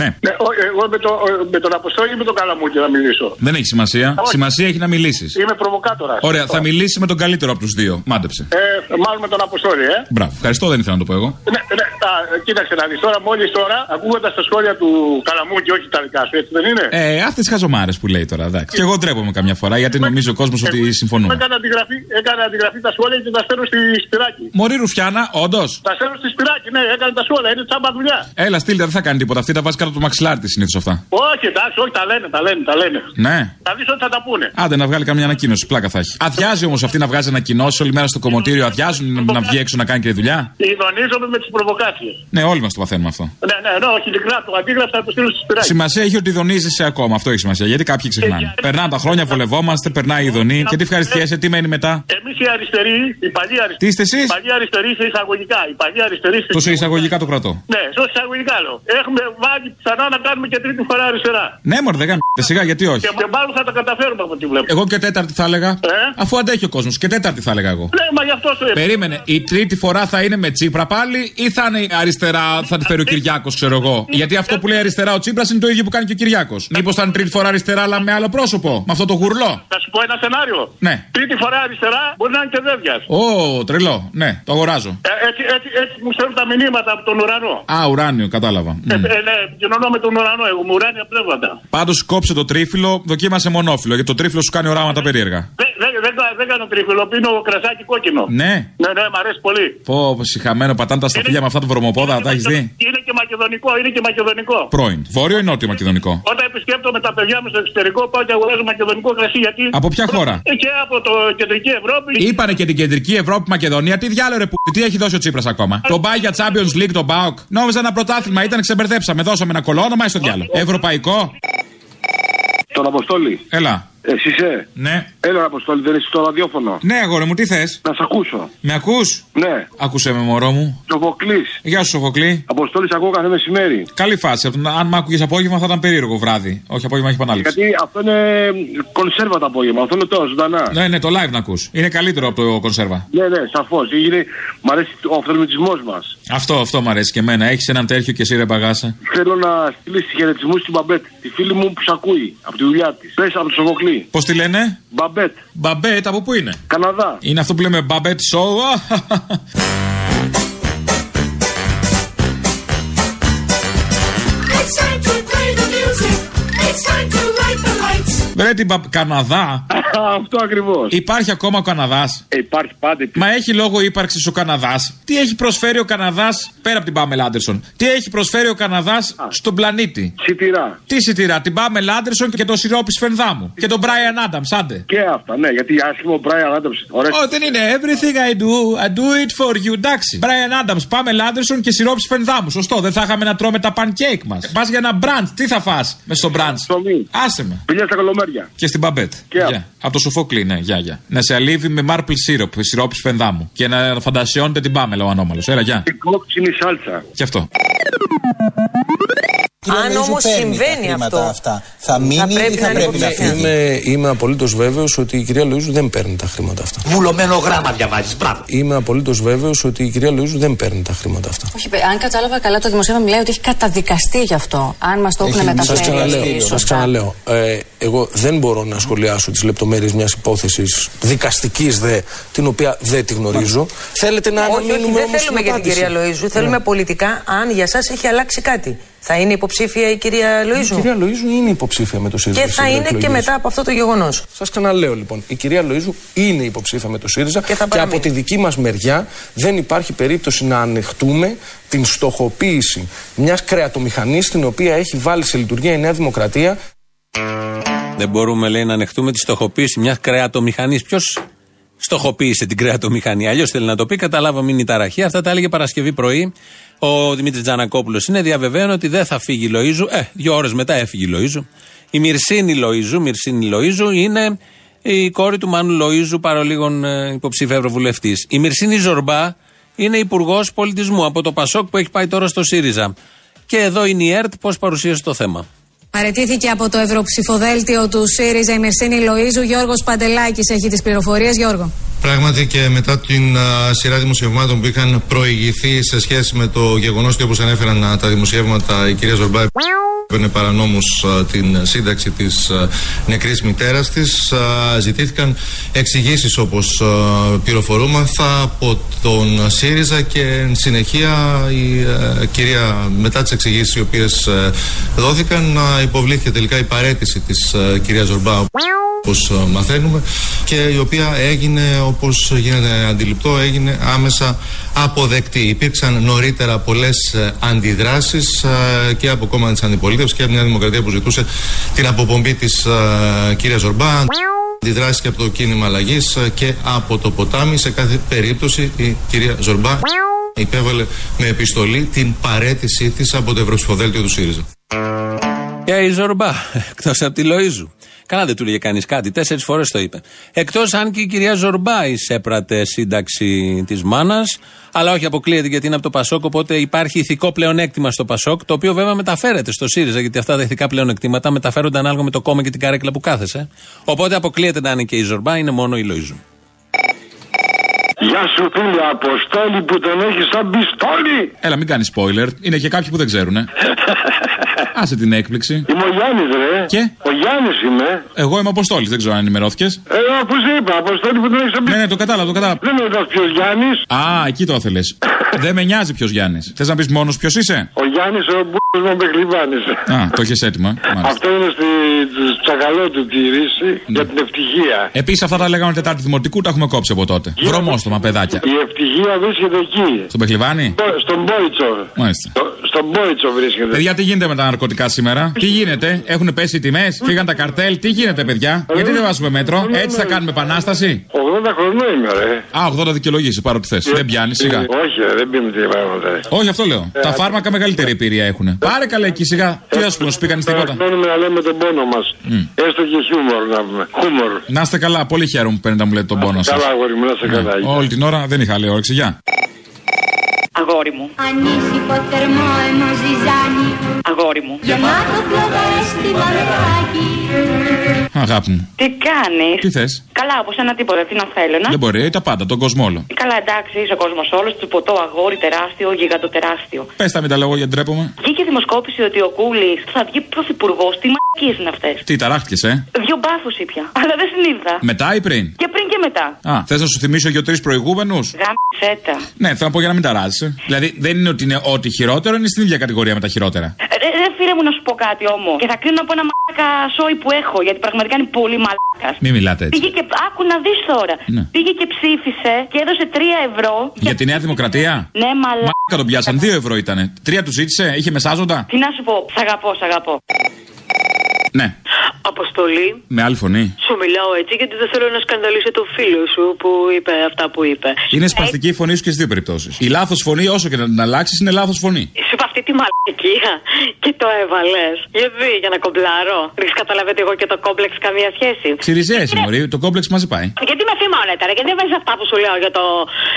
Ναι. Ναι, ο- εγώ με, το, με τον Αποστόλη ή με τον Καλαμούκη να μιλήσω. Δεν έχει σημασία. Όχι. Σημασία έχει να μιλήσεις. Είμαι προβοκάτορας. Ωραία, θα μιλήσει με τον καλύτερο από τους δύο. Μάντεψε. Ε, μάλλον με τον Αποστόλη, ε. Μπράβο. Ευχαριστώ, δεν ήθελα να το πω εγώ. Ναι, ναι, α, κοίταξε να δεις τώρα, μόλις τώρα, ακούγοντας τα σχόλια του Καλαμούκη, όχι τα δικά σου, έτσι δεν είναι; Ε, αυτές τι χαζομάρες που λέει τώρα, εντάξει. Και εγώ ντρέπομαι καμιά φορά γιατί νομίζει ο κόσμος ότι συμφωνούμε. Έκανα αντιγραφή, έκανα αντιγραφή τα σχόλια και τα στέλνω στη Σπυράκη. Μωρή Ρουφιάνα, όντως. Τα στέλνω στη Σπυράκη, ναι, έκανε τα σχόλια, είναι τσάμπα δουλειά. Έλα, στείλτε, δεν θα κάνει τίποτα. Αυτή τα βάζει κάτω από το μαξιλάρι της συνήθως αυτά. Όχι, εντάξει, όχι, τα λένε, τα λένε, τα λένε. Ναι. Θα δεις ότι θα τα πούνε. Άντε να βγάλει καμιά ανακοίνωση, πλάκα θα έχει. Αδειάζει όμως αυτή να βγάζει ανακοινώσει όλη μέρα στο κομμωτήριο, αδειάζουν να, να βγει έξω να κάνει και τη δουλειά; Ιδονίζομαι με τις προβοκάτσιε. Ναι, όλοι μας το παθαίνουμε αυτό. Ναι, ναι, ναι, όχι, ειλικρινά το αντίγραφο θα το στείλω στη Σπυράκη. Σημασία έχει ότι δονίζεσαι ακόμα. Αυτό έχει σημασία. Γιατί κάποιοι ξεχνάνε. Περνάνε τα χρόνια, βολευόμαστε, περνάει η δονή. Και τι ευχαριστιέσαι, τι μένει μετά; Εμείς οι αριστεροί, οι παλιοί αριστεροί. Τι είστε εσείς; Οι παλιοί αριστεροί σε εισαγωγικά. Οι παλιοί αριστεροί σε Το σε εισαγωγικά το κρατώ. Ναι, σε εισαγωγικά λέω. Έχουμε βάλει ξανά να κάνουμε και τρίτη φορά αριστερά. Ναι, μωρέ, δεν κάνετε σιγά, γιατί όχι; Και μάλλον θα τα καταφέρουμε από ό,τι βλέπω. Εγώ και τέταρτη θα έλεγα. Αφού αντέχει ο κόσμος. Και τέταρτη θα έλεγα εγώ. Ναι, μα γι' αυτό σου είπα. Περίμενε, η τρίτη φορά θα είναι με Τσίπρα πάλι ή θα είναι αριστερά, θα τη φέρει ο Κυριάκος, ξέρω εγώ. Γιατί αυτό που λέει αριστερά ο Τσίπρας είναι το ίδιο που κάνει και ο Κυριάκος. Μήπως θα είναι τρίτη φορά αριστερά, αλλά με άλλο πρόσωπο. Με αυτό το γουρλό. Θα σου πω ένα σενάριο. Ναι. Τρίτη φορά αριστερά μπορεί να είναι και δέδια. Ω, τρελό. Ναι, το αγοράζω. Ε, έτσι, έτσι, έτσι μου στέλνουν τα μηνύματα από τον ουρανό. Α, ουράνιο, κατάλαβα. Ε, ε, ναι, επικοινωνώ με τον ουρανό, εγώ μου ουράνια πνεύματα. Πάντως κόψε το τρίφυλλο, δοκίμασε μονόφυλλο. Γιατί το τρίφυλλο σου κάνει οράματα περίεργα. Δεν, δεν, δεν, κα- δεν κάνω τρίφυλλο, πίνω κρασάκι κόκκινο. Ναι. Ναι, ναι, μ' αρέσει πολύ. Πω, συχαμένο, πατάνε τα σταφύλια με αυτά το βρωμοπόδα, τα έχει δει. Είναι και μακεδονικό, είναι και μακεδονικό. Πρώην. Βόρειο ή νότιο μακεδονικό. Όταν επισκέπτομαι τα παιδιά μου στο εξωτερικό, πάω και αγοράζω μακεδονικό κρασί γιατί. Από ποια χώρα? Ε, Και από το κεντρική Ευρώπη. Είπανε και την κεντρική Ευρώπη Μακεδονία. Τι διάλογο ρε που. Τι έχει δώσει ο Τσίπρα ακόμα. Το πάει για Champions League, τον Μπάουκ. Νόμιζα ένα πρωτάθλημα, ήταν ξεμπερδέψαμε. Δώσαμε ένα κολόνομα ή στο διάλογο. Ευρωπαϊκό. Τον Αποστόλη. Έλα. Εσύ είσαι; Ναι. Έλα, Αποστόλη, δεν είσαι στο ραδιόφωνο. Ναι, αγόρι μου, τι θες; Να σε ακούσω. Με ακούς; Ναι. Άκουσε με, μωρό μου. Σοφοκλής. Γεια σου, Σοφοκλή. Αποστόλη, ακούω κάθε μεσημέρι. Καλή φάση. Από το να- Αν μ' άκουγες απόγευμα θα ήταν περίεργο βράδυ. Όχι, απόγευμα έχει επανάληψη. Γιατί αυτό είναι κονσέρβα το απόγευμα. Αυτό είναι τώρα ζωντανά. Ναι, ναι, το live να ακούς. Είναι καλύτερο από το κονσέρβα. Ναι, ναι, σαφώς. Μ' αρέσει ο αυθορμητισμό μας. Αυτό, αυτό μου αρέσει και εμένα. Έχεις έναν τέτοιο και εσύ ρε μπαγάσα. Θέλω να στείλεις χαιρετισμούς στην Μπαμπέτ, τη φίλη μου που σ' ακούει από τη δουλειά της. Πες από το Σοφοκλή. Πώς τη λένε; Μπαμπέτ. Μπαμπέτ, από πού είναι; Καναδά. Είναι αυτό που λέμε Μπαμπέτ Show. It's time to play the music. It's time to light the lights. Βρε την Μπα- Καναδά. Αυτό ακριβώς. Υπάρχει ακόμα ο Καναδάς. υπάρχει πάντα. Μα έχει λόγο ύπαρξης ο Καναδάς. Τι έχει προσφέρει ο Καναδάς πέρα από την Πάμελα Άντερσον. Τι έχει προσφέρει ο Καναδάς στον πλανήτη; Σιτηρά. Τι σιτηρά, την Πάμελα Άντερσον και τον σιρόπι σφενδάμου. Και τον Μπράιαν Άνταμς, άντε. Και αυτά, ναι, γιατί άσχημο ο Μπράιαν Άνταμς. Όχι, δεν είναι. Everything I do, I do it for you. Εντάξει. Brian Adams, Πάμελ Άντερσον και σιρόπι φενδάμου. Σωστό. Δεν θα είχαμε να τρώμε τα pancake μας. Πας για ένα μπραντς. Τι θα φά με στο μπραντς; Άσε με. Πηγαίνει στα κολομέρια. Και στην μπαμπέτ. Και Γεια. Από το σοφόκλι, ναι, γεια, γεια. Να σε αλείβει με maple syrup, σιρόπι φενδάμου. Και να φαντασιώνετε την πάμελα ο ανώμαλος. Έλα, γεια. Η κόκκινη σάλτσα. Και αυτό. Αν όμως συμβαίνει αυτό, αυτά, θα μείνει πρέπει ή θα να είναι πρέπει να υποψήφια. φύγει; Είμαι, είμαι απολύτως βέβαιος ότι η κυρία Λοίζου δεν παίρνει τα χρήματα αυτά. Βουλωμένο γράμμα διαβάζεις. Μπράβο. Είμαι απολύτως βέβαιος ότι η κυρία Λοίζου δεν παίρνει τα χρήματα αυτά. Όχι, παι- αν κατάλαβα καλά, το δημοσίευμα μιλάει ότι έχει καταδικαστεί γι' αυτό. Αν μας το έχουν Σας μεταφέρει. ξαναλέω, σωστά. σας ξαναλέω ε, εγώ δεν μπορώ να σχολιάσω τις λεπτομέρειες μιας υπόθεσης δικαστικής δε, την οποία δεν τη γνωρίζω. Θέλετε να Όχι, όχι, αναμείνουμε δεν όμως θέλουμε την για την απάντηση. κυρία Λοίζου. Θέλουμε Ναι. πολιτικά αν για εσά έχει αλλάξει κάτι. Θα είναι υποψήφια η κυρία Λοίζου; Η κυρία Λοίζου είναι υποψήφια με το ΣΥΡΙΖΑ. Και στις θα είναι και ευρωεκλογές. μετά από αυτό το γεγονός; Σας ξαναλέω λοιπόν, η κυρία Λοίζου είναι υποψήφια με το ΣΥΡΙΖΑ και, θα παραμείνει. από τη δική μας μεριά δεν υπάρχει περίπτωση να ανεχτούμε την στοχοποίηση μιας κρεατομηχανής την οποία έχει βάλει σε λειτουργία η Νέα Δημοκρατία. Δεν μπορούμε, λέει, να ανεχτούμε τη στοχοποίηση μιας κρεατομηχανής. Ποιος στοχοποίησε την κρεατομηχανή; Αλλιώς θέλει να το πει, καταλάβαμε είναι η ταραχή. Αυτά τα έλεγε Παρασκευή πρωί ο Δημήτρης Τζανακόπουλος. Είναι διαβεβαίωνο ότι δεν θα φύγει η Λοίζου. Ε, δύο ώρες μετά έφυγε η Λοίζου. Η Μυρσίνη Λοίζου, Μυρσίνη Λοίζου είναι η κόρη του Μάνου Λοίζου, παρολίγων ε, υποψήφια ευρωβουλευτής. Η Μυρσίνη Ζορμπά είναι υπουργός πολιτισμού από το Πασόκ που έχει πάει τώρα στο ΣΥΡΙΖΑ. Και εδώ είναι η ΕΡΤ πώς παρουσίασε το θέμα. Παρετήθηκε από το ευρωψηφοδέλτιο του ΣΥΡΙΖΑ η Μερσίνη Λοίζου. Γιώργος Παντελάκης έχει τις πληροφορίες. Γιώργο. Πράγματι και μετά την α, σειρά δημοσιευμάτων που είχαν προηγηθεί σε σχέση με το γεγονός ότι όπως ανέφεραν α, τα δημοσιεύματα η κυρία Ζορμπά έπαιρνε παρανόμως α, την σύνταξη της α, νεκρής μητέρας της α, ζητήθηκαν εξηγήσεις όπως α, πληροφορούμαθα από τον ΣΥΡΙΖΑ και εν συνεχεία η α, κυρία μετά τις εξηγήσεις οι οποίες α, δόθηκαν α, υποβλήθηκε τελικά η παρέτηση της α, κυρίας Ζορμπά όπως ε, μαθαίνουμε και η οποία έγινε όπως γίνεται αντιληπτό έγινε άμεσα αποδεκτή. Υπήρξαν νωρίτερα πολλές ε, αντιδράσεις ε, και από κόμμα της αντιπολίτευσης και από μια δημοκρατία που ζητούσε την αποπομπή της ε, κυρίας Ζορμπά. Αντιδράσεις και από το κίνημα αλλαγής και από το ποτάμι. Σε κάθε περίπτωση η κυρία Ζορμπά υπέβαλε με επιστολή την παρέτησή της από το Ευρωψηφοδέλτιο του ΣΥΡΙΖΑ. Και η Ζορμπά, εκτός από τη Λοίζου. Καλά δεν του λέγε κανείς κάτι, τέσσερις φορές το είπε. Εκτός αν και η κυρία Ζορμπά εισέπρατε σύνταξη της μάνας, αλλά όχι αποκλείεται γιατί είναι από το Πασόκ, οπότε υπάρχει ηθικό πλεονέκτημα στο Πασόκ, το οποίο βέβαια μεταφέρεται στο ΣΥΡΙΖΑ, γιατί αυτά τα ηθικά πλεονεκτήματα μεταφέρονται ανάλογα με το κόμμα και την καρέκλα που κάθεσαι. Οπότε αποκλείεται να είναι και η Ζορμπά, είναι μόνο η Λοίζου. Γεια σου φίλε Αποστόλη που τον έχεις σαν πιστόλι. Έλα, μην κάνεις spoiler. Είναι και κάποιοι που δεν ξέρουν. Άσε την έκπληξη. Είμαι ο Γιάννης, ρε. Και; Ο Γιάννης είμαι. Εγώ είμαι Αποστόλης, δεν ξέρω αν ενημερώθηκες. Ε, αφού σε είπα, Αποστόλη που τον έχεις σαν Ναι, πιστόλι. ναι, το κατάλαβα, το κατάλαβα. Δεν με ποιος Γιάννης. Α, εκεί το ήθελες. δεν με νοιάζει ποιος Γιάννης. Θες να πεις μόνος ποιος είσαι; Ο Γιάννης ο μπούκο μου μπεχλιβάνη. Α, το έχει έτοιμα. Μάλιστα. Αυτό είναι στη στο τσακαλό του τη ρίση για την ευτυχία. Επίσης, αυτά τα λέγαμε Τετάρτη Δημοτικού, τα έχουμε κόψει από τότε. Βρωμόστομα, παιδάκια. Η ευτυχία βρίσκεται εκεί. Στον Πεχλιβάνη. Στο- Στον Μπόιτσο. Μάλιστα. Στο- Στον Μπόιτσο βρίσκεται. Παιδιά, τι γίνεται με τα ναρκωτικά; Σήμερα. Τι γίνεται, έχουν πέσει οι τιμές, φύγαν τα καρτέλ. Τι γίνεται, παιδιά. Γιατί δεν βάζουμε μέτρο, έτσι θα κάνουμε επανάσταση; 80 χρονών είμαι, ρε. Α, 80 δικαιολογήσει, πάρω τι θε. Δεν πιάνει, σιγά. Όχι, ρε, δεν πίνουμε τι πράγματα. ρε. Όχι, αυτό λέω. Τα φάρμακα μεγαλύτερη εμπειρία έχουν. Πάρε καλά εκεί σιγά. Τι α πούμε, σου πει κανεί τίποτα. Μένουμε να λέμε τον πόνο μας. Έστω και χιούμορ να πούμε. Χούμορ. Να είστε καλά, πολύ χαίρομαι που παίρνετε να μου λέτε τον πόνο σας. Καλά, αγόρι μου, να σε καλά. Όλη την ώρα δεν είχα άλλη όρεξη. Γεια. Αγόρι μου. Ανήσυχο θερμό ενό ζυζάνι Αγόρι μου. Γεμάτο πλωδέστη βαρετάκι Αγάπη μου. Τι κάνεις; Τι θες; Καλά, όπως ένα τίποτα. Τι να θέλω, να; Δεν μπορεί, τα πάντα, τον κόσμο όλο. Καλά, εντάξει, είσαι ο κόσμος όλος. Του ποτό αγόρι τεράστιο, γιγαντοτεράστιο. Πες τα μην τα λέω γιατί ντρέπομαι. Βγήκε δημοσκόπηση ότι ο Κούλης θα βγει πρωθυπουργός. Τι μαλακίες είναι αυτές. Τι ταράχτηκες, ε; Δύο μπάφου ήπια. Αλλά δεν συνείδητα. Μετά ή πριν; Και πριν και μετά. Α, θες να σου θυμίσω για τρεις προηγούμενους; Γάμισέτα. Ναι, θέλω να πω για να μην ταράζει. Δηλαδή δεν είναι ότι είναι ό,τι χειρότερο, είναι στην ίδια κατηγορία με τα χειρότερα. Ρε, ρε φίλε μου να σου πω κάτι όμω. Και θα κρίνω από ένα μαλάκα σόι που έχω. Γιατί πραγματικά είναι πολύ μαλάκας. Μην μιλάτε έτσι. Πήγε και. Άκου να δεις τώρα. Ναι. Πήγε και ψήφισε και έδωσε 3 ευρώ. Για τη Νέα Δημοκρατία; Ναι, μαλάκα. Μαλάκα τον πιάσαν, 2 ευρώ ήτανε. Τρία του ζήτησε, είχε μεσάζοντα. Τι να σου πω, σ' αγαπώ, σ' αγαπώ. Ναι, Αποστολή. με άλλη φωνή. Σου μιλάω έτσι γιατί δεν θέλω να σκανδαλίσω το φίλο σου που είπε αυτά που είπε. Είναι σπαστική η φωνή σου και στις δύο περιπτώσεις. Η λάθος φωνή, όσο και να την αλλάξεις, είναι λάθος φωνή. Σου είπα αυτά αυτή τη μαλακία και το έβαλες. Γιατί, για να κομπλάρω. Έχεις καταλαβαίνει εγώ και το κόμπλεξ καμία σχέση. Ξυριζέ, Μωρή, το κόμπλεξ μαζί πάει. Γιατί με θυμώνετε, ρε, γιατί δεν βάζεις αυτά που σου λέω για το.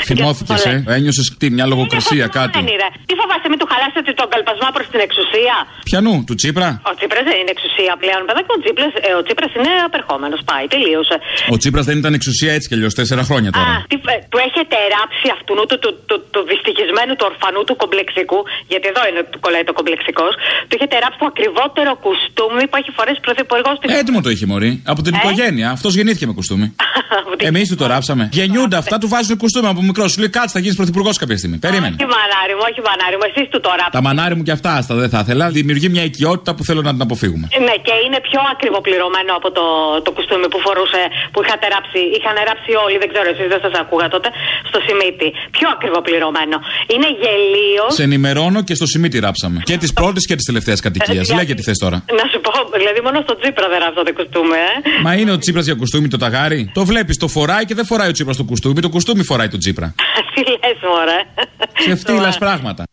Θυμώθηκες, ε; Ένιωσες τι, μια λογοκρισία, κάτι; Δεν είναι. Τι φοβάσαι, μην του χαλάσετε τον καλπασμό προς την εξουσία; Πιανού, του Τσίπρα; Ο Τσίπρας δεν είναι εξουσία πλέον, παιδάκι. Ο Τσίπρας ε, ο Τσίπρας είναι απερχόμενος. Πάει, τελείωσε. Ο Τσίπρας δεν ήταν εξουσία έτσι κι αλλιώς τέσσερα χρόνια τώρα. Α, τι, ε, του έχετε ράψει αυτού του, του, του, του δυστυχισμένου, του ορφανού, του κομπλεξικού. Γιατί εδώ είναι που κολλάει το κομπλεξικός. Του έχετε ράψει το ακριβότερο κουστούμι που έχει φορέσει πρωθυπουργός στην Έτοιμο το είχε μωρή. Από την Ε; οικογένεια. Αυτός γεννήθηκε με κουστούμι. Εμείς του το ράψαμε. Γεννιούνται αυτά, του βάζουν κουστούμι από μικρός. Σου λέει κάτσε, θα γίνεις πρωθυπουργός κάποια στιγμή. Περίμενε. Όχι μανάρι μου, όχι μανάρι μου, εσείς του το ράψατε. Τα μανάρι μου και αυτά άστα δεν θα ήθελα. Δημιουργεί μια οικειότητα που θέλω να την αποφύγουμε. Ναι, και είναι πιο ακριβοπληρωμένο από το, το κουστούμι που φορούσε, που είχατε ράψει. Είχαν ράψει όλοι, δεν ξέρω, εσείς δεν σας ακούγα τότε, στο Σιμίτι. Πιο ακριβοπληρωμένο. Είναι γελίος. Σε ενημερώνω και στο Σιμίτι ράψαμε. Και τη πρώτη και τη τελευταία κατοικία. Ε, Λέγε τι θες τώρα. Να σου πω, δηλαδή μόνο στο Τσίπρα δεν ράψατε κουστούμι, ε. Μα είναι ο Τσίπρας για κουστούμι το ταγάρι. Το βλέπεις, το φοράει και δεν φοράει ο Τσίπρας το κουστούμι. Το κουστούμι φοράει το Τσίπρα. Τι λες, μωρέ. Ξεφτύλα πράγματα.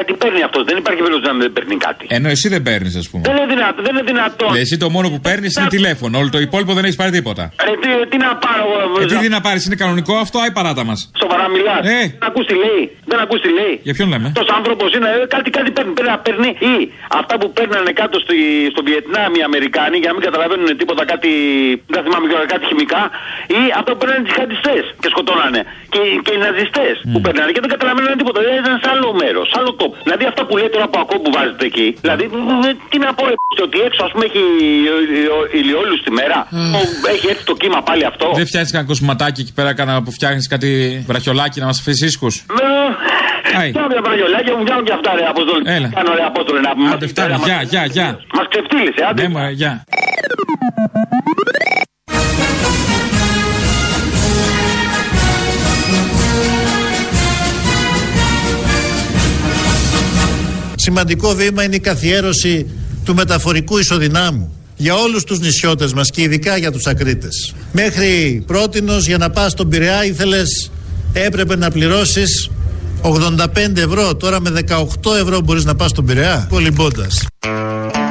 Κάτι παίρνει αυτός. Δεν υπάρχει περίπτωση να δεν παίρνει κάτι. Ενώ εσύ δεν παίρνεις, ας πούμε. Δεν είναι δυνατόν. Δεν είναι δυνατόν. Εσύ το μόνο που παίρνεις είναι τηλέφωνο. Όλο το υπόλοιπο δεν έχεις πάρει τίποτα. Ε, τι, τι να πάρω. Ε, τι, τι να πάρεις, είναι κανονικό αυτό, άι παράτα μας. Σοβαρά μιλάς. Ε. Δεν ακούς τι λέει. Δεν ακούς τι λέει. Για ποιον λέμε; Αυτός άνθρωπος είναι. ε, Κάτι, κάτι παίρνει. Πρέπει να παίρνει ή αυτά που παίρνανε κάτω στη, στο Βιετνάμ οι Αμερικάνοι για να μην καταλαβαίνουν τίποτα κάτι. Δεν θυμάμαι και κάτι χημικά. Ή αυτά που παίρνανε οι τζιχαντιστέ και σκοτώνανε. Και, και οι ναζιστές που παίρνανε και δεν καταλαβαίνουν τίποτα. Δηλαδή ήταν σε άλλο μέρος, σε άλλο τόπο. Δηλαδή αυτά που λέει τώρα που ακούω που βάζετε εκεί. Δηλαδή ε, τι να πω, ρε, ότι έξω ας πούμε έχει ηλιόλους τη μέρα. Έχει έρθει το κύμα πάλι αυτό. Δεν φτιάχνεις κανένα κοσματάκι εκεί πέρα κανένα που φτιάχνεις κάτι βραχιολάκι να μας αφήσει ίσκους; Άι. Τώρα τα παραγιολάκια μου βγαίνουν και αυτά ρε Απόστολη. Έλα. Κάνω ρε Απόστολη να πούμε. Άντε φτάνει, γεια, γεια, γεια. Μας ξεφτύλισε, άντε. Ναι, μα, γεια. Σημαντικό βήμα είναι η καθιέρωση του μεταφορικού ισοδυνάμου για όλους τους νησιώτες μας και ειδικά για τους ακρίτες. Μέχρι πρότινος για να πας στον Πειραιά ήθελες έπρεπε να πληρώσεις 85 ευρώ. Τώρα με 18 ευρώ μπορείς να πας στον Πειραιά. Κολυμπώντας.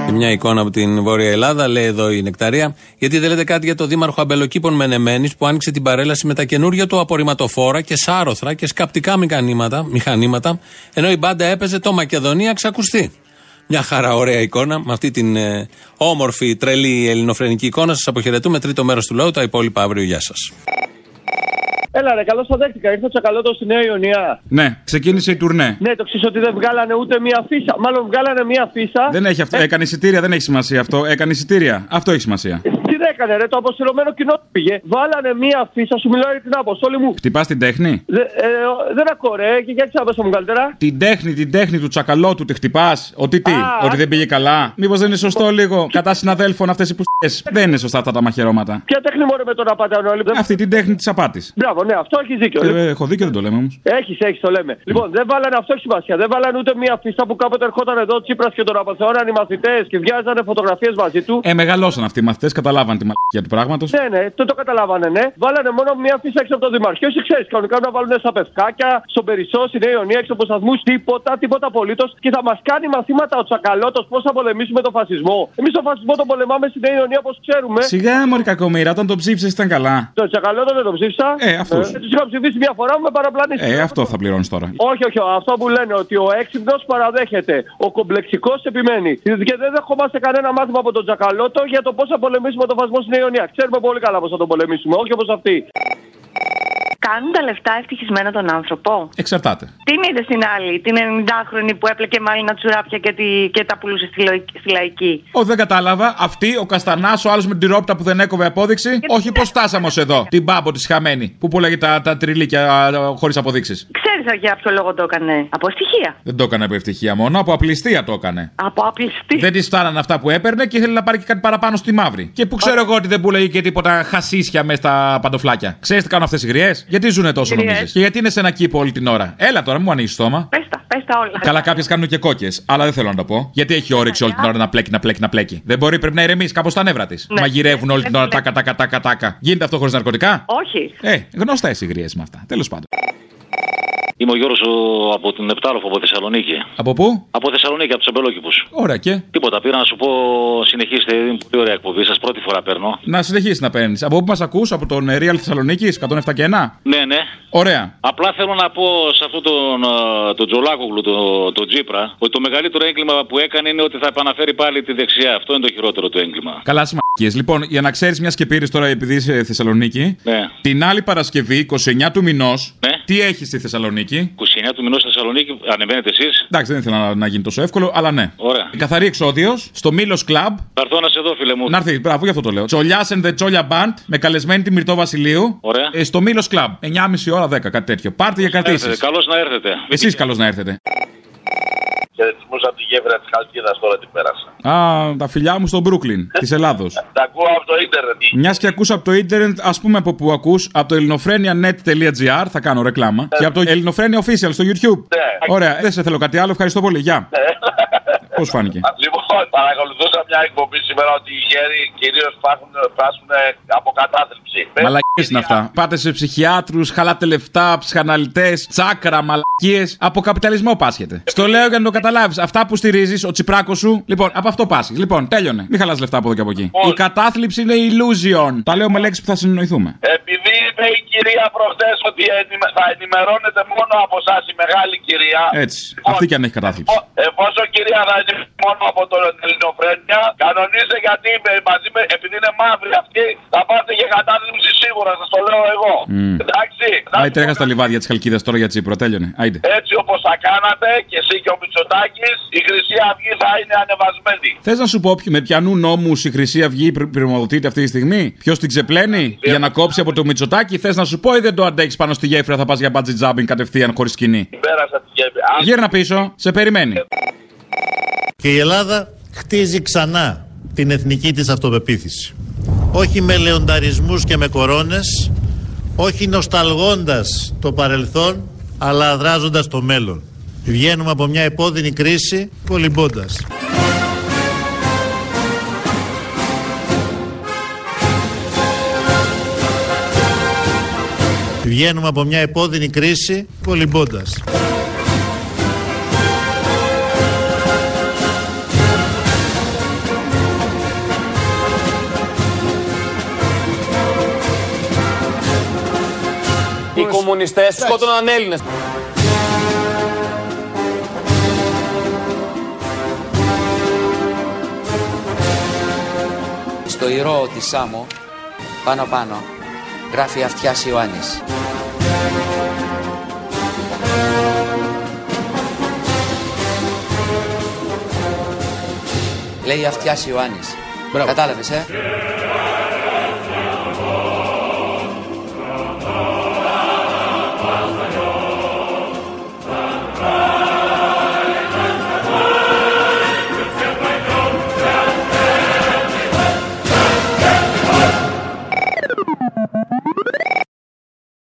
Και μια εικόνα από την Βόρεια Ελλάδα, λέει εδώ η Νεκταρία. Γιατί δεν λέτε κάτι για το Δήμαρχο Αμπελοκήπων Μενεμένης που άνοιξε την παρέλαση με τα καινούργια του απορριμματοφόρα και σάρωθρα και σκαπτικά μηχανήματα, μηχανήματα ενώ η μπάντα έπαιζε το Μακεδονία ξακουστεί. Μια χαρά ωραία εικόνα με αυτή την ε, όμορφη, τρελή ελληνοφρενική εικόνα. Σας αποχαιρετούμε. Τρίτο μέρος του λόγου, τα υπόλοιπα αύριο. Γεια σας. Έλα ρε, καλώς το δέχτηκα. Ήρθε ο Τσακαλώτο στη Νέα Ιωνία. Ναι, ξεκίνησε η τουρνέ. Ναι, το ξέρεις ότι δεν βγάλανε ούτε μία φύσα. Μάλλον βγάλανε μία φύσα. Δεν έχει αυτό. Έκανε εισιτήρια, δεν έχει σημασία αυτό. Έκανε εισιτήρια. Αυτό έχει σημασία. Τι δεν έκανε, ρε, το αποστηρωμένο κοινό του πήγε. Βάλανε μία φύσα, σου μιλάω για την αποστόλη μου. Χτυπάς την τέχνη; Δε, ε, δεν ακούω, ρε, και γιατί θα μου καλύτερα. Την τέχνη, την τέχνη του τσακαλώτου τη χτυπάς; Ότι τι, Α, ότι α. δεν πήγε καλά; Μήπως δεν είναι σωστό λίγο κατά συναδέλφων αυτές οι πουστιέ. Δεν είναι σωστά αυτά τα μαχαιρώματα. Ποια τέχνη μόνο με τον απαταιώνο, όλοι. Αυτή την τέχνη της απάτης. Μπράβο, ναι, αυτό έχεις δίκιο. Ε, έχω δίκιο, δεν το λέμε όμως. Έχεις, έχεις, το λέμε. Λοιπόν, δεν βάλανε αυτό έχει σημασία. Δεν βάλανε ούτε μία φύσα που κάποτε ερχόταν εδώ ο Τσίπρας και τον απαθεώναν οι μαθητές και βγάζανε φωτογραφίες μαζί του. Ε, μεγαλώσαν αυτοί οι μαθητές, καταλάβαν τη μαλακία του πράγματος. Ναι, ναι, το, το καταλάβανε, ναι. Βάλανε μόνο μία φύσα έξω από το Δημαρχείο. Εσύ ξέρεις, κανονικά να βάλουν στα πευκάκια, στον Περισσό, στη Νέα Ιωνία, έξω από σταθμούς, τίποτα, τίποτα απολύτως. Και θα μας κάνει μαθήματα ο Τσακαλώτος πώς θα πολεμήσουμε τον φασισμό. Εμείς τον φασισμό τον πολεμάμε στη Νέα Ιωνία όπως ξέρουμε. Σιγά, Μωρή κακομοίρα, όταν το ψήφισες ήταν καλά. Το Τσακαλώτο δεν τον ψήφισα. Ε, αυτούς. τους είχα ψηφίσει μια φορά μου με παραπλανήσει. Ε, αυτό θα πληρώνεις τώρα. Όχι, όχι, αυτό που λένε ότι ο έξυπνος παραδέχεται. Ο κομπλεξικός επιμένει. Και δεν δεχόμαστε κανένα μάθημα από τον Τζακαλώτο για το πώς θα πολεμήσουμε τον φασμό στην Ιωνία. Ξέρουμε πολύ καλά πώς θα τον πολεμήσουμε, όχι όπως αυτοί. Κάνουν τα λεφτά ευτυχισμένο τον άνθρωπο; Εξαρτάται. Τι είδες στην άλλη, την 90χρονη που έπλεκε μάλινα τσουράπια και, τη, και τα πουλούσε στη, λοϊ- στη λαϊκή; Όχι, δεν κατάλαβα. Αυτή, ο Καστανά, ο άλλος με την τυρόπιτα που δεν έκοβε απόδειξη; Όχι, πώ φτάσαμε ως εδώ. Την μπάμπο της χαμένη. Που πουλάγε τα, τα τριλίκια χωρίς αποδείξεις. Ξέρει για ποιο λόγο το έκανε. Από ευτυχία. Δεν το έκανε από ευτυχία μόνο, από απληστία το έκανε. Από απληστή. Δεν της φτάνανε αυτά που έπαιρνε και ήθελε να πάρει και κάτι παραπάνω στη μαύρη. Και που ξέρω εγώ ότι δεν πουλάγε και τίποτα χασίσια μέσα στα παντοφλάκια. Ξέρεις τι κάνουν αυτές οι γριές; Γιατί ζουν τόσο Γριές. νομίζεις; Και γιατί είναι σε ένα κήπο όλη την ώρα. Έλα τώρα, μου ανοίξει στόμα. Πες τα, πες τα όλα. Καλά, κάποιες κάνουν και κόκκες. Αλλά δεν θέλω να το πω. Γιατί έχει όρεξη όλη την ώρα να πλέκει, να πλέκει, να πλέκει. Δεν μπορεί, πρέπει να ηρεμήσει κάπως τα νεύρα της. Ναι. Μαγειρεύουν όλη την ώρα Ναι. τάκα, τάκα, τάκα, τάκα. Γίνεται αυτό χωρίς ναρκωτικά; Όχι. Ε, γνωστά οι γριές με αυτά. Τέλος πάντων. Είμαι ο Γιώργο από την Επτάλοφο, από Θεσσαλονίκη. Από πού; Από Θεσσαλονίκη, από τους Αμπελόκηπου. Ωραία και; Τίποτα, πήρα να σου πω, συνεχίστε. Είναι πολύ ωραία εκπομπή σας. Πρώτη φορά παίρνω. Να συνεχίσεις να παίρνεις. Από πού μας ακούς, από τον ε, Real Θεσσαλονίκη, 107 και 1. Ναι, ναι. Ωραία. Απλά θέλω να πω σε αυτόν τον, α, τον Τζολάκογλου, τον το Τζίπρα, ότι το μεγαλύτερο έγκλημα που έκανε είναι ότι θα επαναφέρει πάλι τη δεξιά. Αυτό είναι το χειρότερο του έγκλημα. Καλά σημαντικέ. Λοιπόν, για να ξέρεις μιας και πήρες τώρα επειδή είσαι Θεσσαλονίκη, Ναι. την άλλη Παρασκευή, 29 του μηνός, Ναι. τι έχεις στη Θεσσαλονίκη; 29 του μηνός στη Θεσσαλονίκη, ανεβαίνετε εσείς. Εντάξει, δεν ήθελα να, να γίνει τόσο εύκολο, αλλά ναι. Ωραία. Καθαρή εξόδιος στο Μήλο Club. Θα έρθω να σε δω, φίλε μου. Να έρθεις, μπράβο, γι' αυτό το λέω. Τσολιάς and the Τσόλια Band με καλεσμένη τη Μυρτό Βασιλείου. Ωραία. Ε, στο Μήλο Club. 9.30 ώρα 10, κάτι τέτοιο. Πάρτε για κρατήσεις. Καλώς να έρθετε. Εσείς καλώς να έρθετε. Χαιρετισμούς από τη γέφυρα της Χαλκίδας τώρα την πέρασα. Α, τα φιλιά μου στο Brooklyn της Ελλάδος. Τα ακούω από το ίντερνετ. Μιας και ακούς από το ίντερνετ, ας πούμε από που ακούς, από το ελληνοφρένια.net.gr, θα κάνω ρεκλάμα. Και από το ελληνοφρένια official στο YouTube. Ναι. Ωραία, δεν σε θέλω κάτι άλλο, ευχαριστώ πολύ. Γεια. Πώς φάνηκε; Λοιπόν, παρακολουθούσα μια εκπομπή σήμερα ότι οι γέροι κυρίως πάσχουν από κατάθλιψη. Μαλακίες είναι αυτά. Πάτε σε ψυχιάτρους, χαλάτε λεφτά, ψυχαναλυτές, τσάκρα, μαλακίες. Από καπιταλισμό πάσχετε. Στο λέω για να το καταλάβεις. Αυτά που στηρίζεις, ο τσιπράκος σου. Λοιπόν, από αυτό πάσχεις. Λοιπόν, τέλειωνε. Μην χαλάς λεφτά από εδώ και από εκεί. Η κατάθλιψη είναι illusion. Τα λέω με λέξει που θα συνεννοηθούμε. Επειδή είπε η κυρία προχτέ ότι ενημε- θα ενημερώνεται μόνο από εσά η μεγάλη κυρία. Έτσι. Αυτή και αν έχει κατάθλιψη. Εφόσον κυρία θα είναι μόνο από τον Ελληνοφρένια, κανονίστε γιατί με- μαζί με, επειδή είναι μαύρη αυτή, θα πάτε για κατάθλιψη σίγουρα, σας το λέω εγώ. Μμ. Εντάξει. Άι τρέχα στα λιβάδια της Χαλκίδας τώρα για τσίπρο. Τέλειωνε. Άιντε. Έτσι όπως θα κάνατε και εσύ και ο Μητσοτάκης, η Χρυσή Αυγή θα είναι ανεβασμένη. Θες να σου πω ποιο- με ποιανού νόμους η Χρυσή Αυγή πρι- πυρομοδοτείται αυτή τη στιγμή; Ποιος την ξεπλένει για να κόψει από το Μητσοτάκι. Θες να σου πω ή δεν το αντέχεις πάνω στη γέφυρα, θα πας για bungee jumping κατευθείαν χωρίς σκηνή; Πέρασα τη γέφυρα. Γύρνα πίσω, σε περιμένει. Και η Ελλάδα χτίζει ξανά την εθνική της αυτοπεποίθηση. Όχι με λεονταρισμούς και με κορώνες, όχι νοσταλγώντας το παρελθόν, αλλά αδράζοντας το μέλλον. Βγαίνουμε από μια επώδυνη κρίση κολυμπώντας. Βγαίνουμε από μια επώδυνη κρίση κολυμπώντας. Οι κομμουνιστές σκότωναν Έλληνες. Στο ηρώ της Σάμο, πάνω πάνω, γράφει αυτιάς Ιωάννης. Λέει αυτιάς Ιωάννης. Κατάλαβες, ε;